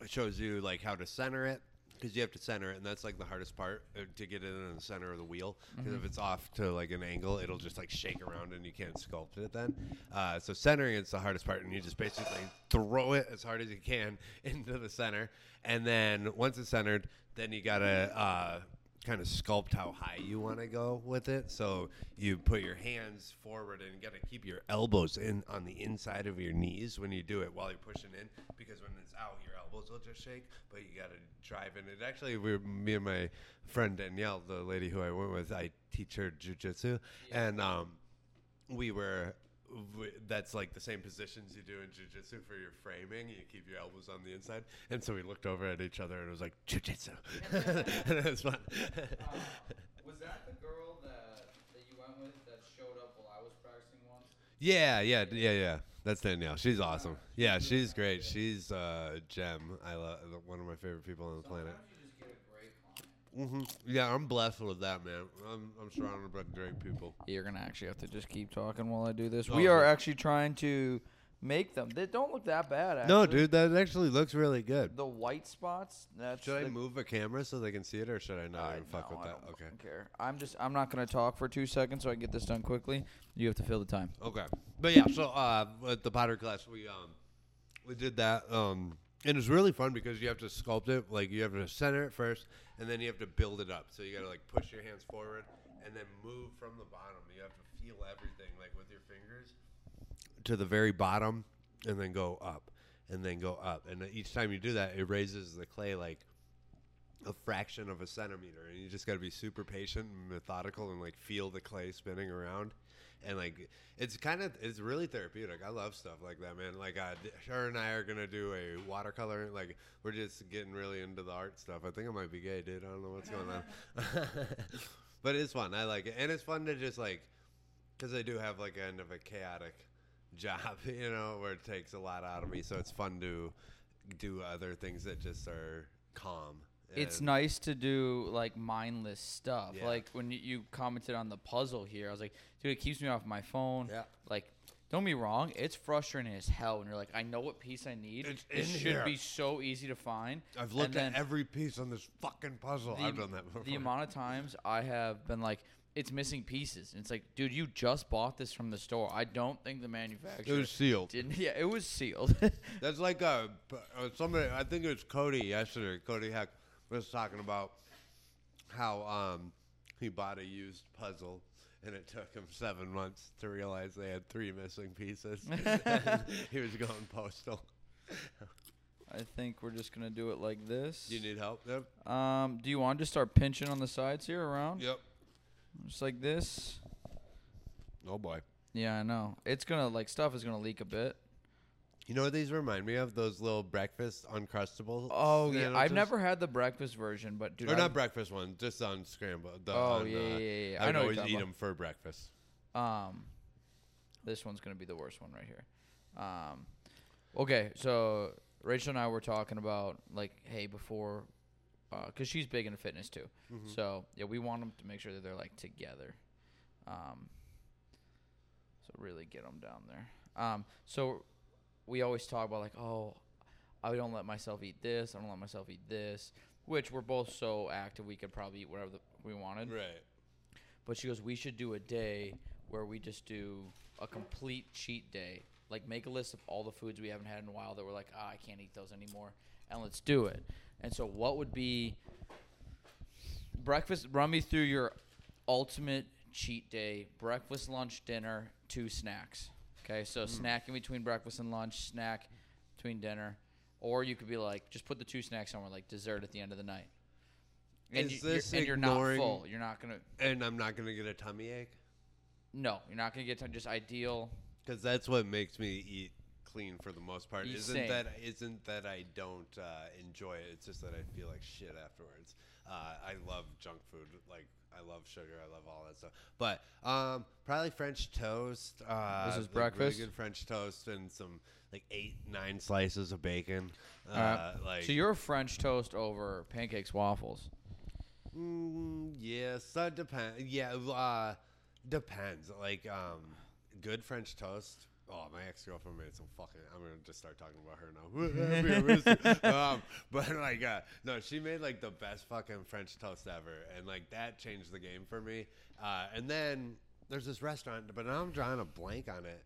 it shows you like how to center it, because you have to center it, and that's like the hardest part uh, to get it in the center of the wheel. Because if it's off to like an angle, it'll just like shake around, and you can't sculpt it then. Uh, so centering it's the hardest part, and you just basically throw it as hard as you can into the center, and then once it's centered, then you gotta. Uh, kind of sculpt how high you want to go with it. So you put your hands forward and you got to keep your elbows in on the inside of your knees when you do it while you're pushing in because when it's out, elbows will just shake. But you got to drive in. It actually, we me and my friend Danielle, the lady who I went with, I teach her jujitsu, and um, we were. w- That's like the same positions you do in jujitsu for your framing. You keep your elbows on the inside, and so we looked over at each other and it was like jujitsu, and it was fun. was that the girl that that you went with that showed up while I was practicing once? Yeah, yeah, yeah, yeah. That's Danielle. She's awesome. Yeah, she's great. She's uh, a gem. I love one of my favorite people on the planet. you just get a great client. hmm Yeah, I'm blessed with that, man. I'm, I'm surrounded by great people. You're gonna actually have to just keep talking while I do this. Oh, we are actually trying to make them. They don't look that bad. Actually. No, dude, that actually looks really good. The white spots. That's Should I move a camera so they can see it, or should I not I- even fuck no, with I that? don't Okay. care. I'm just. I'm not gonna talk for two seconds so I can get this done quickly. You have to fill the time. Okay. But yeah, so uh, at the Potter class, we um, we did that. Um, and it's really fun because you have to sculpt it. Like you have to center it first, and then you have to build it up. So you got to like push your hands forward and then move from the bottom. You have to feel everything like with your fingers to the very bottom, and then go up, and then go up. And each time you do that, it raises the clay like a fraction of a centimeter. And you just got to be super patient and methodical and like feel the clay spinning around. And like it's kind of it's really therapeutic. I love stuff like that man. Like uh, her and i are gonna do a watercolor like we're just getting really into the art stuff. I think i might be gay dude. I don't know what's going on. But it's fun. I like it. And it's fun to just like because i do have like kind of a chaotic job you know where it takes a lot out of me so it's fun to do other things that just are calm It's nice to do like mindless stuff. Yeah. Like when you, commented on the puzzle here, I was like, dude, it keeps me off my phone. Yeah. Like, Don't be wrong, it's frustrating as hell when you're like, I know what piece I need. It's it should here. be so easy to find. I've looked at every piece on this fucking puzzle. the, I've done that before. the amount of times I have been like, it's missing pieces. And it's like, dude, you just bought this from the store. I don't think the manufacturer. it manufacturer was sealed. didn't. Yeah, it was sealed. That's like uh, p- uh, somebody. I think it was Cody yesterday. Cody Heck was talking about how um he bought a used puzzle. And it took him seven months to realize they had three missing pieces. he was going postal. I think we're just gonna do it like this. You need help? Yep. Um, do you want to just start pinching on the sides here around? Yep. Just like this. Oh boy. Yeah, I know. It's gonna like stuff is gonna leak a bit. You know what these remind me of? Those little breakfast uncrustables. Oh yeah, I've never had the breakfast version, but dude, or I've- not breakfast one, just on scramble. The, Oh, on, yeah, uh, yeah, yeah, yeah. I I would know always eat them for breakfast. Um, this one's gonna be the worst one right here. Um, okay, so Rachel and I were talking about like, hey, before, uh, cause she's big into fitness too. Mm-hmm. So yeah, we want them to make sure that they're like together. Um, so really get them down there. Um, so we always talk about like, oh, I don't let myself eat this. I don't let myself eat this. Which we're both so active, we could probably eat whatever the, we wanted. Right. But she goes, we should do a day where we just do a complete cheat day. Like make a list of all the foods we haven't had in a while that we're like, ah, I can't eat those anymore, and let's do it. And so, what would be breakfast? Run me through your ultimate cheat day: breakfast, lunch, dinner, two snacks. Okay, so hmm. snack in between breakfast and lunch, snack between dinner, or you could be like, just put the two snacks somewhere, like dessert at the end of the night. And, Is you, you're- this and you're not ignoring- full. You're not gonna. And I'm not gonna get a tummy ache No, you're not gonna get to just ideal. because that's what makes me eat clean for the most part. You Isn't same. that isn't that I don't uh, enjoy it? It's just that I feel like shit afterwards. Uh, I love junk food. Like I love sugar. I love all that stuff. But um, probably French toast. Uh, This is like breakfast? Really good French toast and some like eight nine slices of bacon. Uh, Alright. like So you're French toast over pancakes waffles. Mm, yes, that depends. Yeah, uh, depends. Like, um, good French toast. Oh, my ex girlfriend made some fucking. I'm gonna just start talking about her now. um, but like, uh, no, she made like the best fucking French toast ever, and like that changed the game for me. Uh, and then there's this restaurant, but now I'm drawing a blank on it.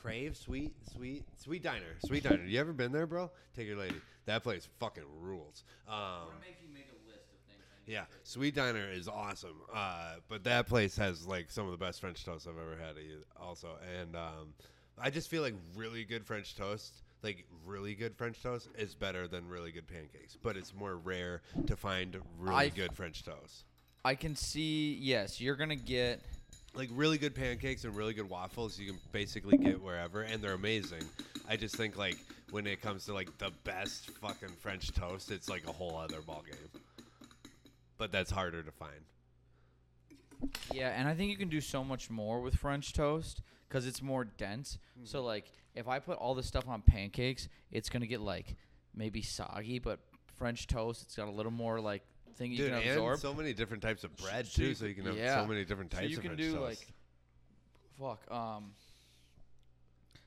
Crave Sweet Sweet Sweet Diner Sweet Diner. You ever been there, bro? Take your lady. That place fucking rules. Um, make you make a list of things. yeah, Sweet Diner is awesome. Uh, but that place has like some of the best French toast I've ever had. Also, and um, I just feel like really good French toast, like really good French toast, is better than really good pancakes. But it's more rare to find really I- good French toast. I can see. Yes, you're gonna get. Like really good pancakes and really good waffles, you can basically get wherever, and they're amazing. I just think like when it comes to like the best fucking French toast, it's like a whole other ballgame. But that's harder to find. Yeah, and I think you can do so much more with French toast because it's more dense. So Mm-hmm. like, if I put all this stuff on pancakes, it's gonna get like maybe soggy, but French toast, it's got a little more like thing you Dude, can and absorb. so many different types of bread too, so you can have yeah. so many different so types you of can French do toast. like, fuck, um,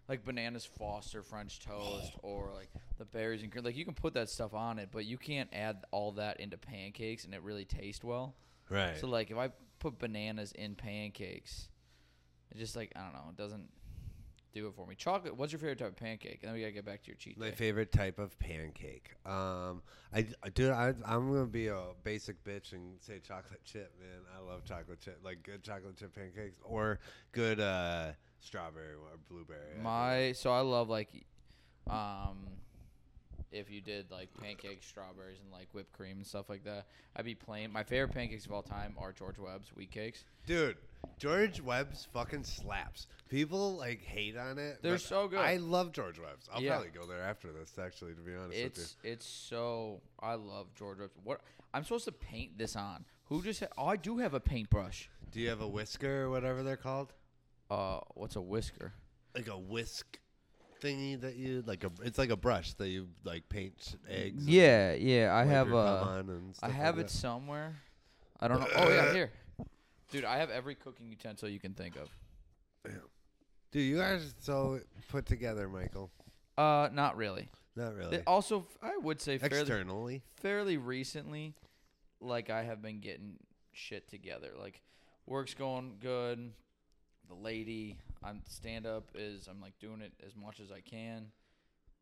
like bananas Foster French toast or like the berries and cream. Like you can put that stuff on it, but you can't add all that into pancakes and it really taste well. right. So like if I put bananas in pancakes, it just like I don't know, it doesn't do it for me. Chocolate. What's your favorite type of pancake? And then we gotta get back to your cheat My day. favorite type of pancake. Um, I, I dude, I, I'm gonna be a basic bitch and say chocolate chip, man. I love chocolate chip, like good chocolate chip pancakes or good uh, strawberry or blueberry. My so I love like, um, if you did like pancakes, strawberries, and like whipped cream and stuff like that, I'd be plain. My favorite pancakes of all time are George Webb's wheat cakes. dude, George Webb's fucking slaps. People like hate on it. They're but so good. I love George Webb's. I'll Yeah. probably go there after this, actually, to be honest with you. It's it's so I love George Webb's. What I'm supposed to paint this on? Who just? Ha- oh, I do have a paintbrush. Do you have a whisker or whatever they're called? Uh, what's a whisker? Like a whisk thingy that you like a. It's like a brush that you like paint eggs. and Yeah, yeah. I wipe have your a. on and I stuff have like it that. somewhere. I don't know. Oh yeah, here, dude. I have every cooking utensil you can think of. Dude, you guys are so put together, Michael. Uh, not really. Not really. Th- Also, I would say fairly Externally. fairly recently, like I have been getting shit together. Like work's going good. The lady, I'm stand up is I'm like doing it as much as I can,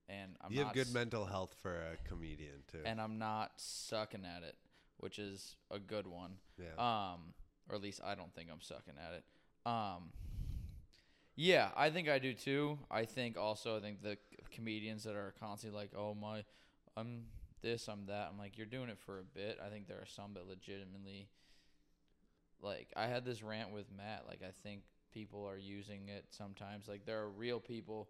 and I'm you not have good s- mental health for a comedian too. and I'm not sucking at it, which is a good one. yeah. Um, or at least I don't think I'm sucking at it. Um, yeah, I think I do too. I think also I think the comedians that are constantly like, "Oh my, I'm this, I'm that." I'm like, you're doing it for a bit. I think there are some that legitimately, like, I had this rant with Matt. Like, I think people are using it sometimes. Like, there are real people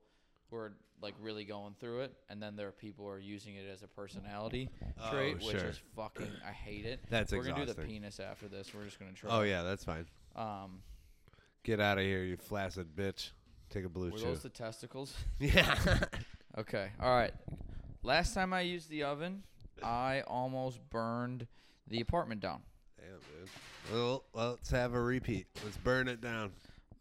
who are like really going through it, and then there are people who are using it as a personality Oh, trait, which is fucking. I hate it. That's We're gonna do the penis after this. We're just gonna try. Oh yeah, that's fine. Um, Get out of here, you flaccid bitch. Take a blue were chew. those the testicles? yeah. Okay. All right. Last time I used the oven, I almost burned the apartment down. Damn, dude. Well, well, let's have a repeat. Let's burn it down.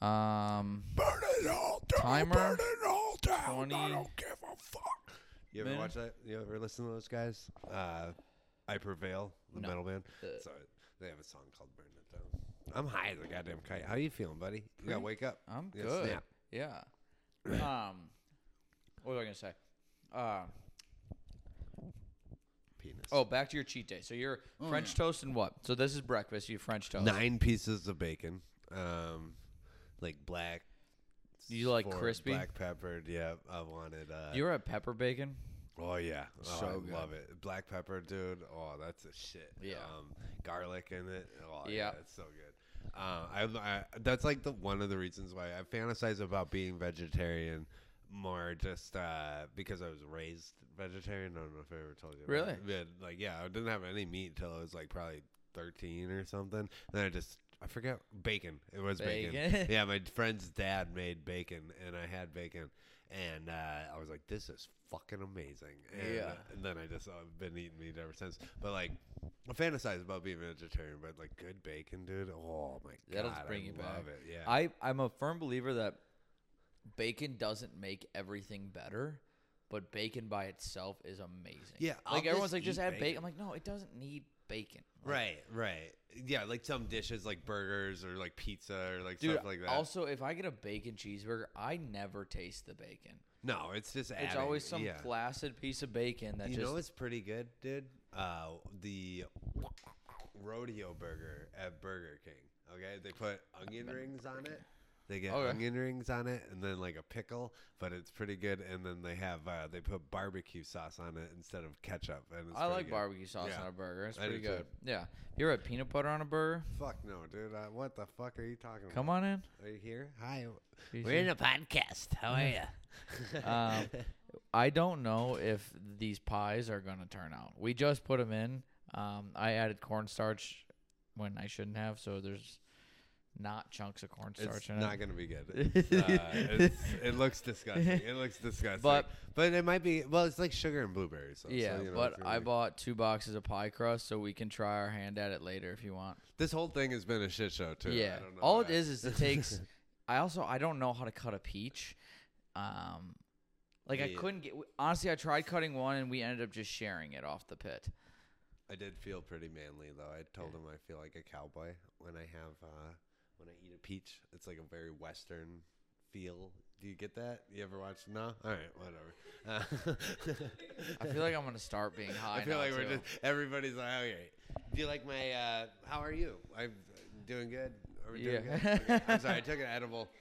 Um, Burn it all down. Timer, Burn it all down. 20 I don't give a fuck. You ever minute. watch that? You ever listen to those guys? Uh, I Prevail, the No. metal band. Uh, So they have a song called "Burn It Down." I'm high as a goddamn kite. How you feeling, buddy? You gotta wake up. I'm You gotta good. snap. Yeah. Um, what was I gonna say? Uh, Penis. oh, back to your cheat day. So you're French toast and what? So this is breakfast. You French toast. Nine pieces of bacon. Um, like black. You like crispy? Black peppered. Yeah, I wanted. Uh, You're at pepper bacon. Oh yeah, oh, So I good. love it. Black pepper, dude. Oh, that's a shit. Yeah. Um, garlic in it. Oh yeah, it's so good. Uh, I, I that's like the one of the reasons why I fantasize about being vegetarian more just uh, because I was raised vegetarian. I don't know if I ever told you. Really? Yeah, like yeah, I didn't have any meat until I was like probably thirteen or something. And then I just I forget bacon. It was bacon. Bacon. yeah, my friend's dad made bacon, and I had bacon, and uh, I was like, "This is fucking amazing." And, Yeah. and then I just I've been eating meat ever since. But like, I fantasize about being vegetarian, but like good bacon, dude. Oh my god. That'll bring I you love back. it. Yeah, I I'm a firm believer that bacon doesn't make everything better, but bacon by itself is amazing. Yeah, I'll like everyone's like just add bacon. bacon. I'm like, no, it doesn't need bacon. Like, right, right. Yeah, like some dishes like burgers or like pizza or like Dude, stuff like that. also if I get a bacon cheeseburger, I never taste the bacon. no, it's just It's always some yeah. flaccid piece of bacon that you just know it's pretty good, dude? Uh, the rodeo burger at Burger King. Okay, they put onion rings on it. They get Okay. onion rings on it, and then like a pickle, but it's pretty good. And then they have uh, they put barbecue sauce on it instead of ketchup. And it's I like good. barbecue sauce Yeah. on a burger. It's I do pretty too. good. Yeah. You ever had peanut butter on a burger? Fuck no, dude. Uh, what the fuck are you talking Come about? Come on in. Are you here? Hi. We're in a podcast. How are you? Um, I don't know if these pies are gonna turn out. We just put them in. Um, I added cornstarch when I shouldn't have, so there's not chunks of cornstarch It's in not it. gonna be good. uh, it looks disgusting. It looks disgusting. But- but it might be. Well, it's like sugar and blueberries. So, yeah, so, you know, but gonna I bought two boxes of pie crust, so we can try our hand at it later if you want. This whole thing has been a shit show too. yeah, I don't know all it is is it takes. I also I don't know how to cut a peach. Um, like I couldn't get. Honestly, I tried cutting one, and we ended up just sharing it off the pit. I did feel pretty manly though. I told him I feel like a cowboy when I have uh, when I eat a peach. It's like a very western feel. Do you get that? You ever watch? No. All right, whatever. Uh, I feel like I'm gonna start being high. I feel like we're too. just everybody's like, okay. Do you like my? Uh, how are you? I'm doing good. Are we doing Yeah. good? Okay. I'm sorry, I took an edible.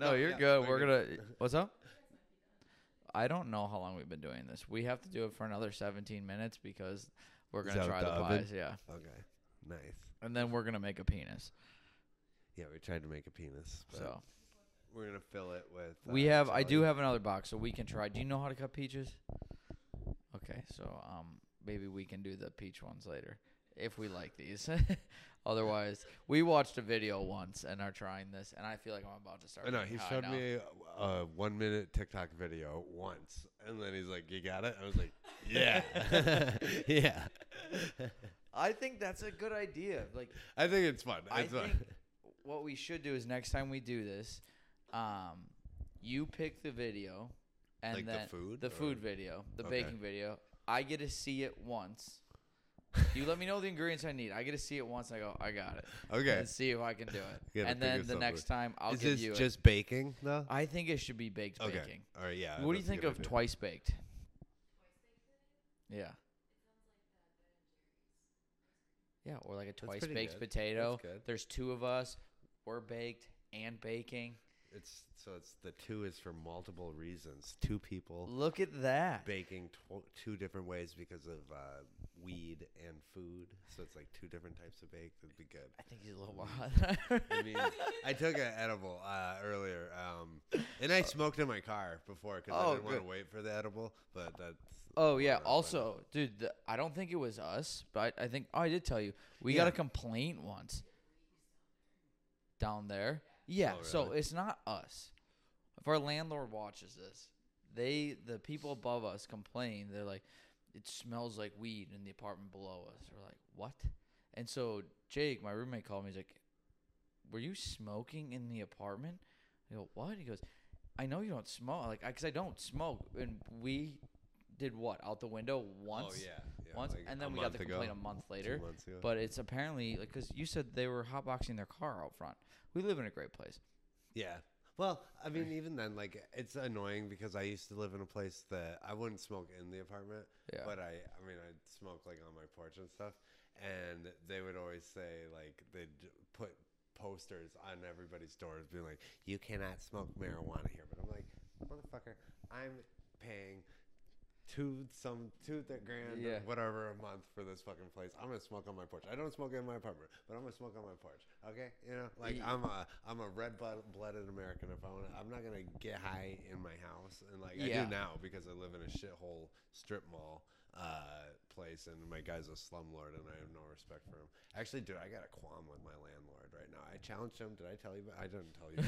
No, you're yeah, good. We're gonna. What's up? I don't know how long we've been doing this. We have to do it for another 17 minutes because we're gonna try the the pies. Yeah, Okay, nice. and then we're gonna make a penis. Yeah, we tried to make a penis. But So we're gonna fill it with. we uh, have. I do have another box, so we can try. Do you know how to cut peaches? Okay, so um, maybe we can do the peach ones later if we like these. Otherwise, we watched a video once and are trying this, and I feel like I'm about to start. I know getting he high showed now. me a, a one minute TikTok video once, and then he's like, "You got it?" I was like, "Yeah, yeah." I think that's a good idea. Like I think it's fun. I It's fun. think what we should do is next time we do this, um, You pick the video, and Like the then food, the or- food video, the Okay. baking video. I get to see it once. you let me know the ingredients I need. I get to see it once. I go, I got it. Okay. And see if I can do it. Gotta and then the something. next time I'll Is give this you. just baking though? I think it should be baked okay. baking. All right. Yeah. what do you that's a think good of idea. twice baked? Yeah. Yeah, or like a twice pretty baked good. potato. That's good. There's two of us. We're baked and baking. It's so it's the two is for multiple reasons. Two people Look at that. baking tw- two different ways because of uh, weed and food. So it's like two different types of bake. That'd be good. I think he's a little wild. I mean, I took an edible uh, earlier, um, and I smoked in my car before because Oh, I didn't want to wait for the edible. But that's Oh yeah. Also, dude, the, I don't think it was us, but I, I think oh, I did tell you we got a complaint once down there. Yeah. Oh, So really? it's not us. If our landlord watches this, they the people above us complain. They're like, it smells like weed in the apartment below us. We're like, what? And so Jake, my roommate, called me. He's like, were you smoking in the apartment? I go, what? He goes, I know you don't smoke. Like, because I, don't smoke. And we did what out the window once. Oh yeah, yeah once, like and then we got the complaint ago, a month later. months ago. But it's apparently like because you said they were hotboxing their car out front. We live in a great place. Yeah. Well, I mean, even then, like, it's annoying because I used to live in a place that I wouldn't smoke in the apartment, Yeah. but I, I mean, I'd smoke like on my porch and stuff, and they would always say like they'd put posters on everybody's doors being like, "You cannot smoke marijuana here," but I'm like, motherfucker, I'm paying. Two some two th- grand Yeah. or whatever a month for this fucking place. I'm gonna smoke on my porch. I don't smoke in my apartment, but I'm gonna smoke on my porch. Okay, you know, like I'm a I'm a red blooded American. If I want, I'm not gonna get high in my house, and like I do now because I live in a shithole strip mall uh, place, and my guy's a slumlord, and I have no respect for him. Actually, dude, I got a qualm with my landlord right now. I challenged him. Did I tell you? About, I didn't tell you.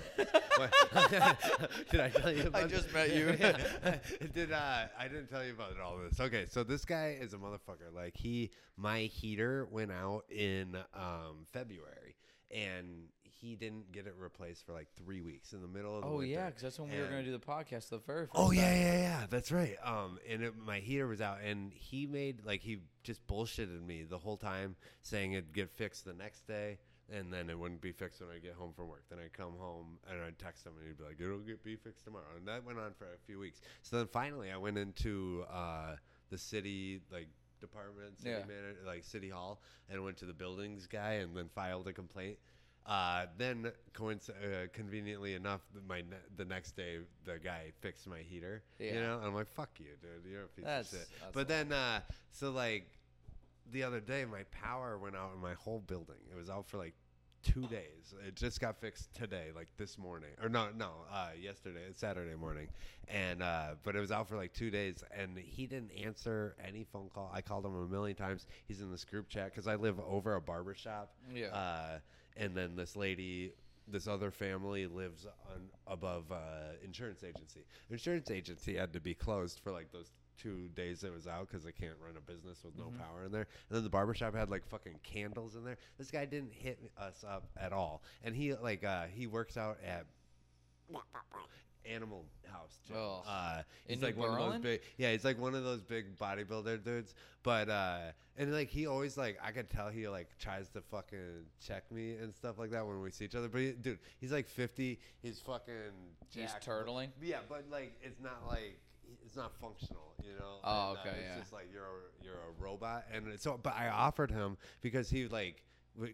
About Did I tell you? About just this? met you. Did uh, I didn't tell you about all this? Okay, so this guy is a motherfucker. Like he, my heater went out in um, February, and he didn't get it replaced for like three weeks in the middle of the Oh winter. yeah, because that's when we were gonna do the podcast the very first. Oh yeah, time. yeah, yeah. That's right. Um, and it, my heater was out, and he made like he just bullshitted me the whole time, saying it'd get fixed the next day, and then it wouldn't be fixed when I get home from work. Then I'd come home and I'd text him, and he'd be like, "It'll get be fixed tomorrow." And that went on for a few weeks. So then finally, I went into uh, the city like department, city Yeah. manager, like city hall, and went to the buildings guy, and then filed a complaint. Uh, then, coinc- uh, conveniently enough, my ne- the next day the guy fixed my heater. Yeah. You know, and I'm like, "Fuck you, dude! You're a piece That's- of shit." that's But then, uh, so like the other day, my power went out in my whole building. It was out for like two days. It just got fixed today, like this morning, or no, no, uh, yesterday, Saturday morning, and uh, but it was out for like two days, and he didn't answer any phone call. I called him a million times. He's in this group chat because I live over a barber shop. Yeah. Uh, and then this lady, this other family lives on above uh, insurance agency. Insurance agency had to be closed for like those two days it was out because they can't run a business with no power in there. And then the barbershop had like fucking candles in there. This guy didn't hit us up at all, and he like uh, he works out at. Animal House. Gym. Ugh. Uh, he's In like New one of those Berlin? big, yeah. He's like one of those big bodybuilder dudes. But uh, and like he always like I could tell he like tries to fucking check me and stuff like that when we see each other. But he, dude, he's like fifty. He's fucking. He's jacked. turtling? Yeah, but like it's not like it's not functional, you know. Oh, And, uh, okay, It's yeah. just like you're a, you're a robot, and so. But I offered him because he like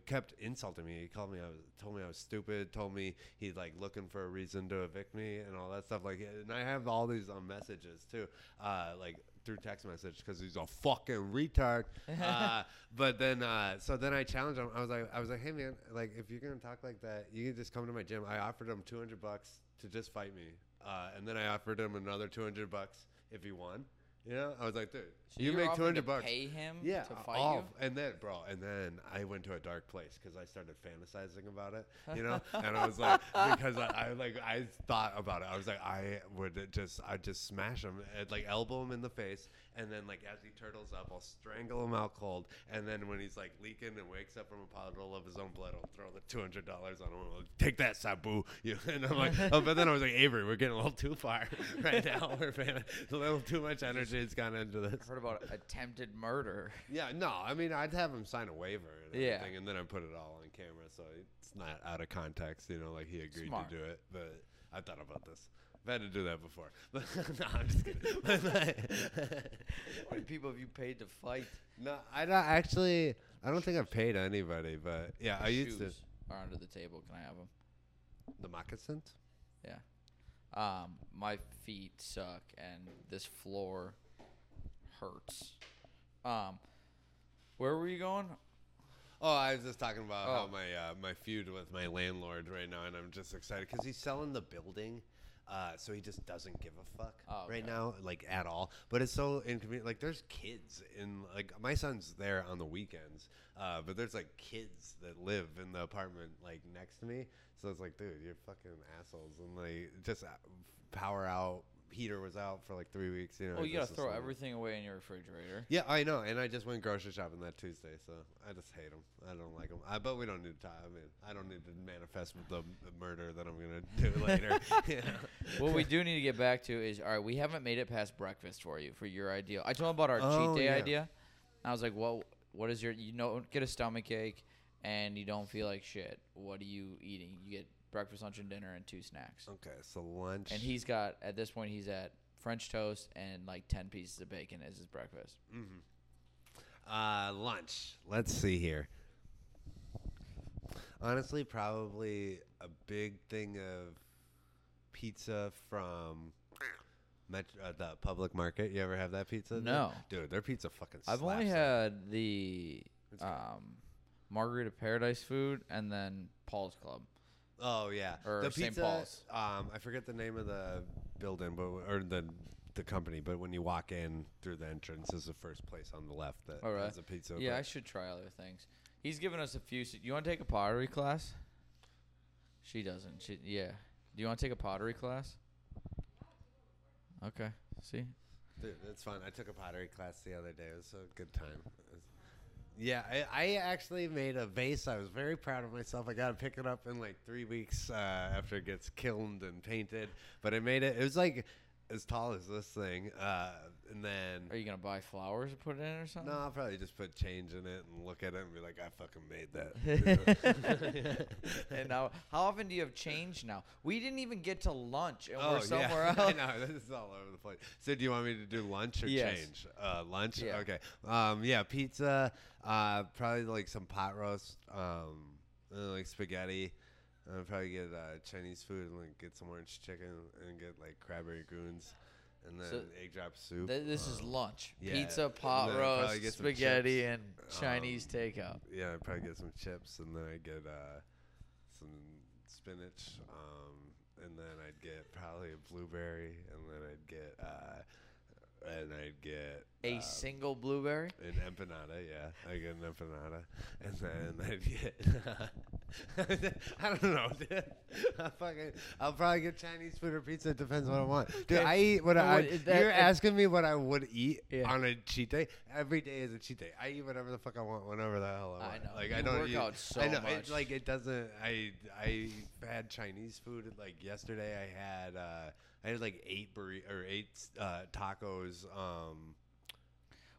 kept insulting me. He called me. I was told me I was stupid. Told me he's like looking for a reason to evict me and all that stuff. Like, and I have all these um, messages too, uh, like through text message because he's a fucking retard. uh, but then, uh, so then I challenged him. I was like, I was like, hey man, like if you're gonna talk like that, you can just come to my gym. I offered him 200 bucks to just fight me, uh, and then I offered him another 200 bucks if he won. You know, I was like, dude, So you make two to bucks. Pay him Yeah, to uh, fight all- you. and then, bro, and then I went to a dark place because I started fantasizing about it, you know. and I was like, because I, I like I thought about it. I was like, I would just, I would just smash him, and, like elbow him in the face, and then like as he turtles up, I'll strangle him out cold, and then when he's like leaking and wakes up from a puddle of his own blood, I'll throw the two hundred dollars on him. I'll, Take that, Sabu. You and I'm like, oh, but then I was like, Avery, we're getting a little too far right now. We're a little too much energy has gone into this. I heard about attempted murder. Yeah, no, I mean, I'd have him sign a waiver and Yeah. everything, and then I put it all on camera, so it's not out of context, you know, like he agreed Smart. to do it. But I thought about this. I've had to do that before. But no, I'm just kidding. How many people have you paid to fight? no, I don't actually. I don't think I've paid anybody, but yeah, I used to. Shoes are under the table. Can I have them? The moccasins. Yeah. Um, my feet suck, and this floor hurts. Um, where were you going? Oh, I was just talking about how Oh. my uh, my feud with my landlord right now, and I'm just excited because he's selling the building, uh, so he just doesn't give a fuck Oh, right okay. now, like at all. But it's so inconvenient. Like, there's kids in like my son's there on the weekends, uh, but there's like kids that live in the apartment like next to me. So it's like, dude, you're fucking assholes, and like just uh, power out. Heater was out for like three weeks. You know. Oh, you gotta throw everything away in your refrigerator. yeah, I know, and I just went grocery shopping that Tuesday, so I just hate them. I don't like them. I, but we don't need to. I mean, I don't need to manifest with the murder that I'm gonna do later. know? what we do need to get back to is all right. We haven't made it past breakfast for you for your ideal. I told him about our Oh, cheat day yeah. idea. I was like, "Well, what is your? You don't get a stomach ache, and you don't feel like shit. What are you eating? You get breakfast, lunch, and dinner, and two snacks. okay, so lunch. And he's got at this point he's at French toast and like ten pieces of bacon as his breakfast. hmm Uh, lunch. Let's see here. Honestly, probably a big thing of pizza from Met- uh, the public market. You ever have that pizza? No. dude, their pizza fucking. I've only had the um, Margarita Paradise food and then Paul's Club. Oh yeah, Or the St. pizza. Paul's. Um, I forget the name of the building, but or the the company. But when you walk in through the entrance, is the first place on the left that Oh, right. has a pizza. Yeah, I should try other things. He's given us a few. You want to take a pottery class? She doesn't. She yeah. Do you want to take a pottery class? Okay. See. Dude, it's fun. I took a pottery class the other day. It was a good time. It was- Yeah, I, I actually made a vase. I was very proud of myself. I got to pick it up in like three weeks uh, after it gets kilned and painted. But I made it. It was like as tall as this thing. Uh, and then Are you gonna buy flowers to put it in or something? No, I'll probably just put change in it and look at it and be like, I fucking made that. and now, how often do you have change now? We didn't even get to lunch, and oh, we're somewhere yeah. I else. know. This is all over the place. So, do you want me to do lunch or Yes. change? Uh, lunch? Yeah. Okay. Um, yeah, pizza, uh, probably like some pot roast, um, uh, like spaghetti. Uh, probably get uh, Chinese food and like get some orange chicken and get like crab rangoons and then So egg drop soup. Th- this is Um, lunch: yeah, pizza, and pot probably roast, get some spaghetti, chips. and Chinese Um, takeout. Yeah, I'd probably get some chips, and then I'd get uh, some spinach, um, and then I'd get probably a blueberry, and then I'd get uh, and I'd get A uh, single blueberry. an empanada. Yeah, I get an empanada, and then I'd get. I don't know, dude. I fucking, I'll probably get Chinese food or pizza. It depends what I want. Dude. I eat what I. what that- you're uh, asking me what I would eat Yeah. on a cheat day. Every day is a cheat day. I eat whatever the fuck I want, whenever the hell I want. I know. Like You I don't work eat, out so I know. much. It, like it doesn't. I I had Chinese food. Like yesterday, I had uh, I had like eight burri- or eight uh, tacos. Um,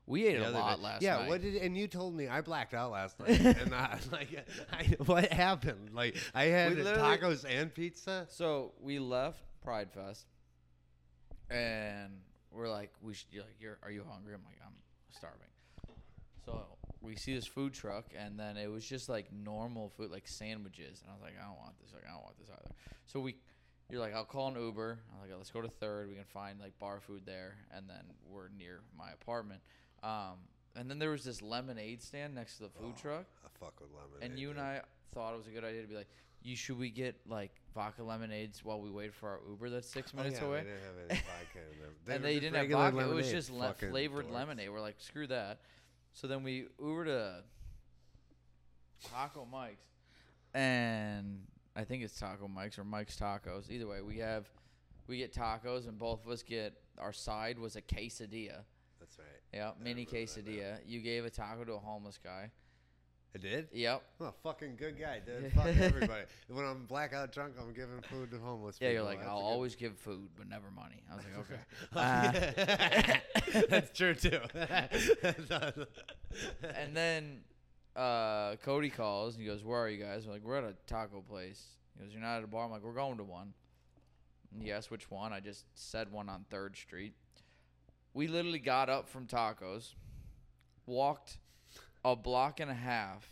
We ate a lot day. last yeah, night. Yeah, what did and you told me I blacked out last night, and I, like, I, what happened? Like I had tacos and pizza. So we left Pride Fest, and we're like, we should. You're like, you're, are you hungry? I'm like, I'm starving. So we see this food truck, and then it was just like normal food, like sandwiches, and I was like, I don't want this. Like, I don't want this either. So we, you're like, I'll call an Uber. I'm like, let's go to Third. We can find like bar food there, and then we're near my apartment. Um, and then there was this lemonade stand next to the food Oh, truck. I fuck with lemon. And you and I thought it was a good idea to be like, you should we get like vodka lemonades while we wait for our Uber that's six Oh, minutes yeah, away? We didn't have any vodka in them. and they didn't have vodka. It was just le- flavored lemonade. We're like, screw that. So then we Ubered to Taco Mike's, and I think it's Taco Mike's or Mike's Tacos. Either way, we have we get tacos, and both of us get our side was a quesadilla. That's right. Yeah, mini quesadilla. You gave a taco to a homeless guy. I did. Yep. I'm a fucking good guy, dude. Fuck everybody. When I'm blackout drunk, I'm giving food to homeless people. Yeah, people. you're like, That's I'll a good- always give food, but never money. I was like, okay. Uh, That's true too. and then uh, Cody calls and he goes, "Where are you guys?" We're like, "We're at a taco place." He goes, "You're not at a bar." I'm like, "We're going to one." And he asked which one. I just said one on Third Street. We literally got up from tacos, walked a block and a half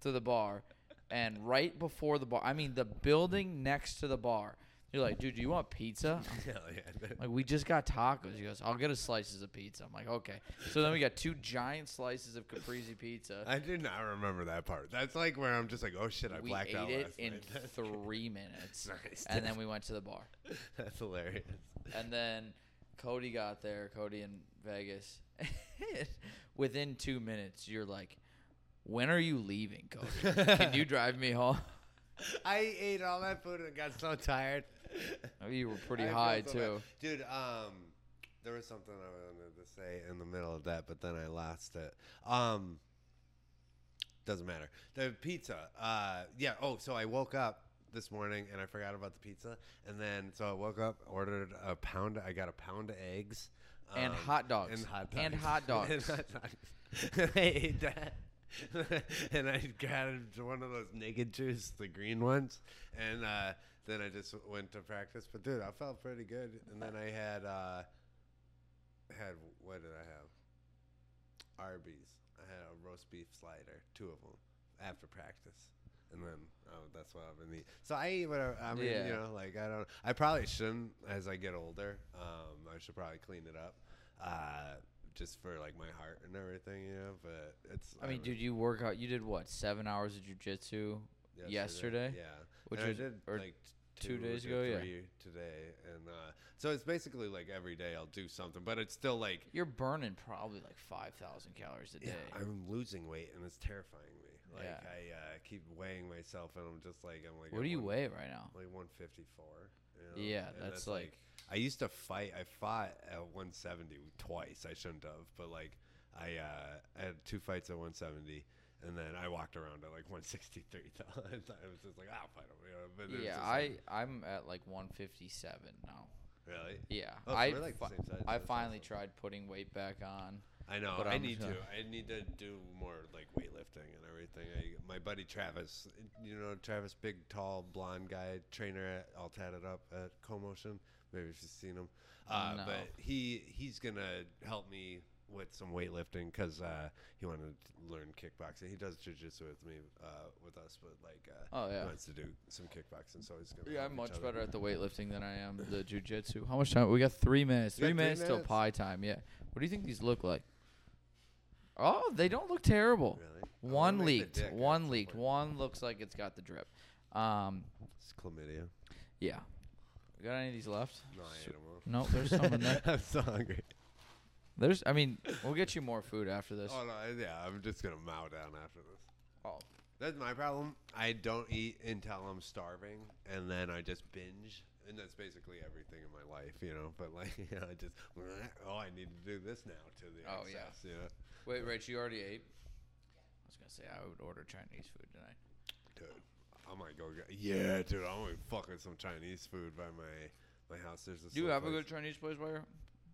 to the bar, and right before the bar, I mean the building next to the bar. You're like, dude, do you want pizza? Hell yeah. Like we just got tacos. He goes, I'll get a slices of pizza. I'm like, okay. So then we got two giant slices of caprese pizza. I do not remember that part. That's like where I'm just like, oh shit, I we blacked ate out it in night. Three minutes, nice. and then we went to the bar. That's hilarious. And then Cody got there. Cody in Vegas. Within two minutes, you're like, when are you leaving, Cody? Can you drive me home? I ate all that food and got so tired. Oh, you were pretty I high so too. bad. dude. Um, there was something I wanted to say in the middle of that, but then I lost it. Um, doesn't matter. The pizza. Uh, yeah. Oh, so I woke up this morning and I forgot about the pizza, and then so I woke up, ordered a pound. I got a pound of eggs. And um, hot dogs. And hot dogs. And hot dogs. and hot dogs. I ate that. and I got one of those naked juice, the green ones, and uh, then I just went to practice. But dude, I felt pretty good. And then I had uh, had what did I have? Arby's. I had a roast beef slider, two of them, after practice. And then oh, that's what I've been eating. So I eat whatever. I mean, Yeah. you know, like I don't. I probably shouldn't as I get older. Um, I should probably clean it up, uh, just for like my heart and everything, you know. But it's. I mean, dude, you work out. You did what? Seven hours of jujitsu. yesterday? Yeah, Which And I did or like two two days ago, yeah. three today, and uh, so it's basically like every day I'll do something, but it's still like You're burning probably like five thousand calories a day. yeah, I'm losing weight, and it's terrifying. Like Yeah. I uh, keep weighing myself, and I'm just like I'm like what at do you one- weigh right now? Like 154. You know? Yeah, and that's like I used to fight. I fought at 170 twice. I shouldn't have, but like I uh, I had two fights at 170. And then I walked around at like 163. I was just like, I'll fight him. You know? but yeah. I like- I'm at like one fifty seven now. really. Yeah, Oh, so I like, fi- I finally tried putting weight back on. I know. but I I'm need to. I need to do more like weightlifting and everything. I, my buddy Travis, you know Travis, big, tall, blonde guy, trainer at all tatted up at CoMotion. Maybe if you've seen him. Uh, No. But he he's gonna help me with some weightlifting because uh, he wanted to learn kickboxing. He does jujitsu with me, uh, with us, but like uh, Oh yeah. he wants to do some kickboxing, so he's gonna. Yeah, I'm much other. better at the weightlifting than I am the jujitsu. How much time? We got three minutes. We got Three three minutes till pie time. Yeah. What do you think these look like? Oh, they don't look terrible. Really? One the leaked. One leaked. One looks like it's got the drip. Um, It's chlamydia. yeah. Got any of these left? No, I ate them all. No, there's some in there. I'm so hungry. There's. I mean, we'll get you more food after this. Oh no, yeah, I'm just gonna mow down after this. Oh. That's my problem. I don't eat until I'm starving, and then I just binge, and that's basically everything in my life, you know. But like, you know, I just oh, I need to do this now to the Oh, yeah. excess, you know. Wait, Rach, you already ate? I was gonna say I would order Chinese food tonight. Dude, I might go. Get, yeah, dude, I'm gonna fuck with some Chinese food by my my house. There's this. Do you little have a good Chinese place by your?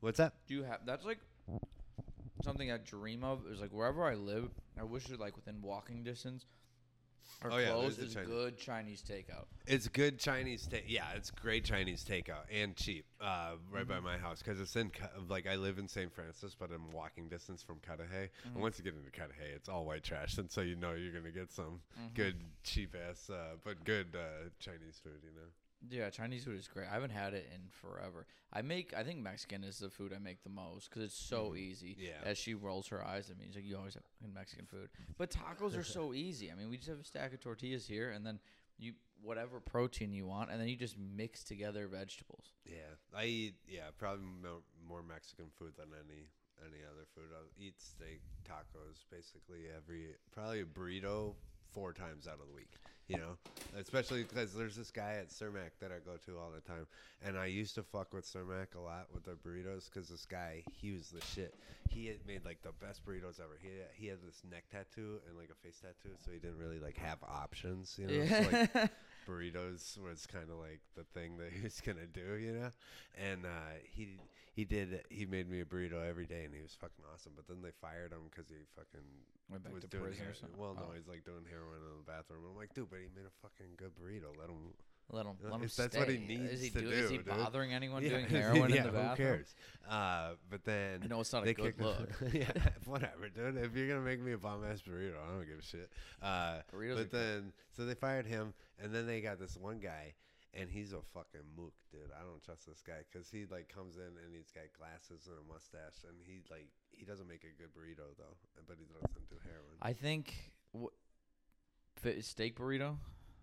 What's that? Do you have? That's like something I dream of. Is like wherever I live, I wish it like within walking distance. Or Oh, yeah, is Chinese- good Chinese takeout. It's good Chinese take. Yeah, it's great Chinese takeout and cheap. Uh, right Mm-hmm. by my house because it's in like I live in St. Francis, but I'm walking distance from Cudahy. Mm-hmm. And once you get into Cudahy, it's all white trash, and so you know you're gonna get some Mm-hmm. good cheap ass, uh, but good uh, Chinese food. You know. Yeah, Chinese food is great. I haven't had it in forever. I make. I think Mexican is the food I make the most because it's so easy. Mm-hmm. Yeah. As she rolls her eyes at me, she's like, "You always have fucking Mexican food." But tacos are so easy. I mean, we just have a stack of tortillas here, and then you whatever protein you want, and then you just mix together vegetables. Yeah, I eat yeah probably more, more Mexican food than any any other food. I'll eat steak, tacos, basically every probably a burrito four times out of the week. You know, especially because there's this guy at Cermak that I go to all the time, and I used to fuck with Cermak a lot with their burritos because this guy he was the shit. He had made like the best burritos ever. He he had this neck tattoo and like a face tattoo, so he didn't really like have options. You know, so, like, burritos was kind of like the thing that he was gonna do, you know. And uh, he he did he made me a burrito every day, and he was fucking awesome. But then they fired him because he fucking Went back was to doing prison or heroin. something. Well, no, Oh. he's like doing heroin in the bathroom. I'm like, dude, but he made a fucking good burrito. Let him. Let him. Let him if that's what he needs is he to do- Is he dude. bothering anyone Yeah, doing heroin yeah, in the bathroom? Who cares? Uh, but then I know it's not a good look. yeah, whatever, dude. If you're gonna make me a bomb ass burrito, I don't give a shit. Uh, Burritos but good. then, so they fired him, and then they got this one guy, and he's a fucking mook, dude. I don't trust this guy because he like comes in and he's got glasses and a mustache, and he like he doesn't make a good burrito though, but he doesn't do heroin. I think w- fi- steak burrito.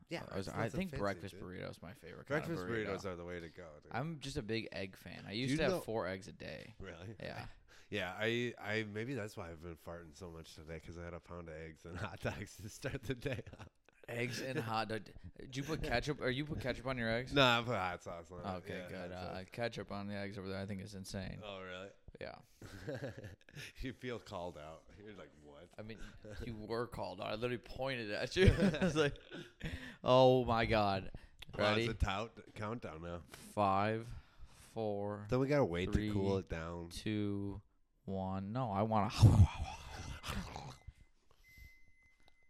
Yeah, I, was, I nothing think fancy, breakfast dude. burrito is my favorite. Breakfast kind of burrito. burritos are the way to go, dude. I'm just a big egg fan. I used to have know- four eggs a day. really? Yeah. Yeah, I, I maybe that's why I've been farting so much today because I had a pound of eggs and hot dogs to start the day. off. eggs and hot dog. Did you put ketchup? Or you put ketchup on your eggs? No, I put hot sauce on it. Okay, Yeah, good. Uh, sauce. ketchup on the eggs over there, I think is insane. oh, really? Yeah. you feel called out. You're like, what? I mean, you were called out. I literally pointed at you. I was like, "Oh my god!" Well, Ready? it's a tout- countdown now. Five, four, Then we gotta wait to cool it down. two, one. No, I want to.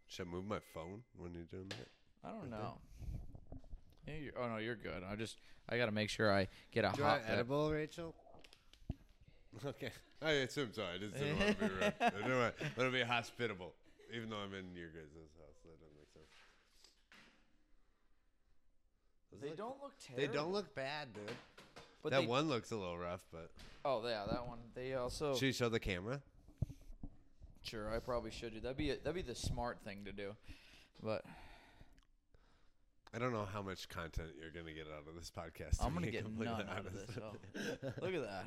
Should I move my phone when you're doing that? I don't know. Yeah, you're, oh no, you're good. I just I gotta make sure I get a Do you hot. want edible, Rachel? Okay. I assume so. I just didn't want to be rude. I didn't want, want to be hospitable, even though I'm in your guys' house. That doesn't make sense. Those They look- don't look They don't look bad, dude. But that they, one looks a little rough, but Oh yeah, that one. They also. should you show the camera? Sure, I probably should do. That'd be a, that'd be the smart thing to do. But I don't know how much content you're gonna get out of this podcast. I'm gonna be get completely none out of honest. this. So. Look at that.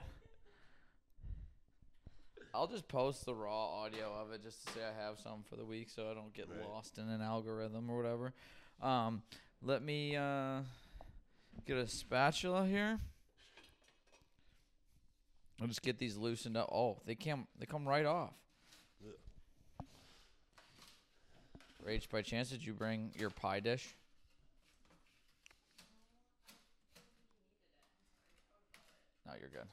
I'll just post the raw audio of it just to say I have some for the week, so I don't get Right. lost in an algorithm or whatever. Um, let me uh, get a spatula here. I'll just get these loosened up. Oh, they come they come right off. Ugh. Rach, by chance, did you bring your pie dish? No, you're good.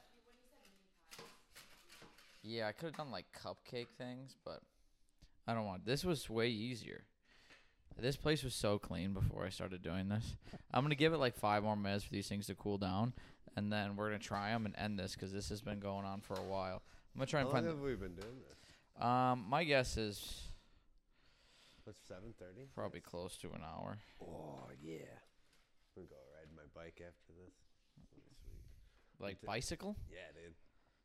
Yeah, I could have done like cupcake things, but I don't want. This was way easier. This place was so clean before I started doing this. I'm gonna give it like five more minutes for these things to cool down, and then we're gonna try them and end this because this has been going on for a while. I'm gonna try How and long find. have we been doing this? Um, my guess is What's seven thirty? probably close to an hour. Oh yeah. I'm gonna go ride my bike after this. That'll be sweet. Like bicycle. Yeah, dude.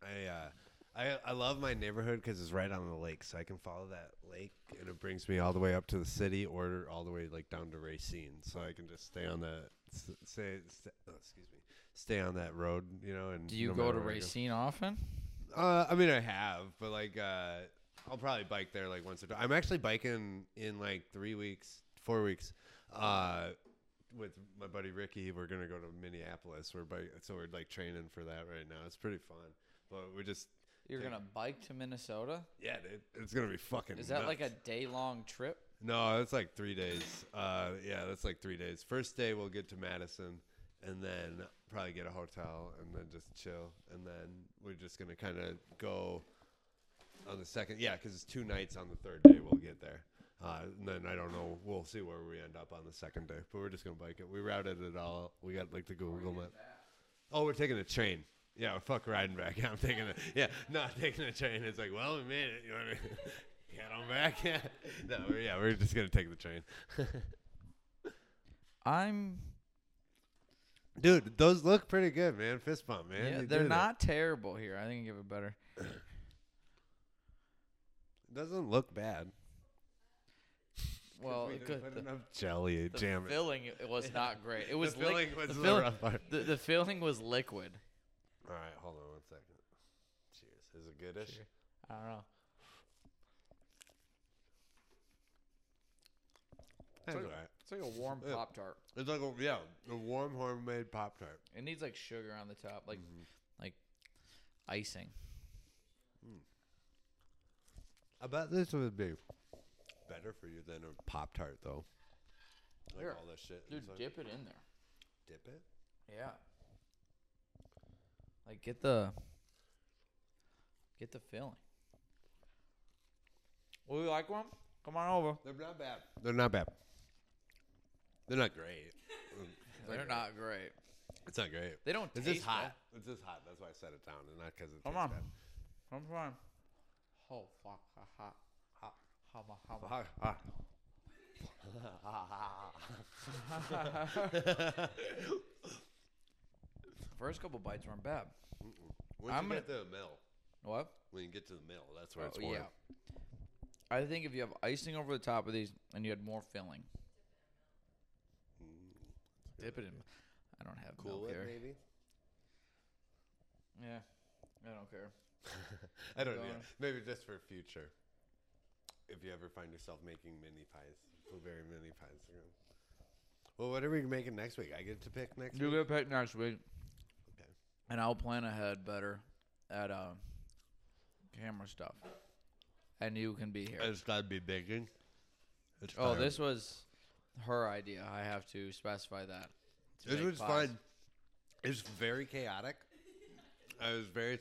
I uh, I I love my neighborhood because it's right on the lake, so I can follow that lake, and it brings me all the way up to the city, or all the way like down to Racine, so I can just stay on that. s- Stay, stay oh, excuse me. Stay on that road, you know. And Do you no go to Racine often? Uh, I mean, I have, but like, uh, I'll probably bike there like once or twice. I'm actually biking in like three weeks, four weeks, uh, with my buddy Ricky. We're gonna go to Minneapolis. We're bike, so we're like training for that right now. It's pretty fun, but we're just You're Take- gonna bike to Minnesota? yeah, dude. It's gonna be fucking. Is that like a day long trip? No, it's like three days. Uh, yeah, that's like three days. First day we'll get to Madison, and then probably get a hotel, and then just chill, and then we're just gonna kind of go on the second. Yeah, because it's two nights on the third day we'll get there. Uh, and then I don't know. We'll see where we end up on the second day, but we're just gonna bike it. We routed it all. We got like the Google map. Oh, we're taking a train. Yeah, fuck riding back. I'm taking a yeah, not taking a train. It's like, well, we made it. You want to get on back? Yeah, no, we're, yeah, we're just gonna take the train. I'm. Dude, those look pretty good, man. Fist bump, man. yeah, they're did it. not terrible here. I think I give it better. Doesn't look bad. Well, we good. put The, enough jelly. the Jam it. filling it was not great. It was the filling liq- was the, the, filling, rough part. the, the filling was liquid. All right, hold on one second. Cheers. Is it goodish? I don't know. That's like- right. It's like a warm Yeah. pop tart. It's like a yeah, a warm homemade pop tart. It needs like sugar on the top, like Mm-hmm. like icing. I bet this would be better for you than a pop tart though. Like Here. all this shit. Dude, dip it in there. dip it. Yeah. Like get the get the filling. Would you like one? Come on over. They're not bad. They're not bad. They're not great. They're not great. It's not great. They don't It's taste just hot. It's just hot. That's why I set it down, and not because it Come tastes on. bad. Come on. Oh fuck. Ha ha. Hot. Hama hama. Hot. Hot. First couple bites weren't bad. Once I'm you gonna- get to the mill, What? when you get to the mill, that's where Oh, it's more. yeah. I think if you have icing over the top of these and you had more filling, mm. dip it in. I don't have Cool milk it, here. maybe. Yeah, I don't care. I don't know. Going. Maybe just for future. If you ever find yourself making mini pies, blueberry mini pies. Well, what are we making next week? I get to pick next You week. get picked next week. And I'll plan ahead better at uh, camera stuff, and you can be here. It's gotta be baking. It's Oh, fine. this was her idea. I have to specify that. to This make was pies. fun. It's very chaotic. I was very,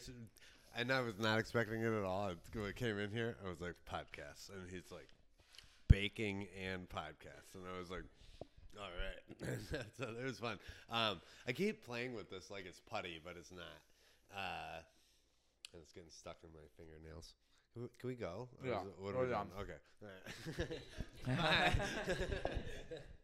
and I was not expecting it at all. It- When I came in here, I was like podcasts, and he's like baking and podcasts, and I was like, all right. so it was fun. Um, I keep playing with this like it's putty, but it's not. Uh, and it's getting stuck in my fingernails. Can we, can we go? Or Yeah, is it- What go are we down. doing? Okay. All right. Bye.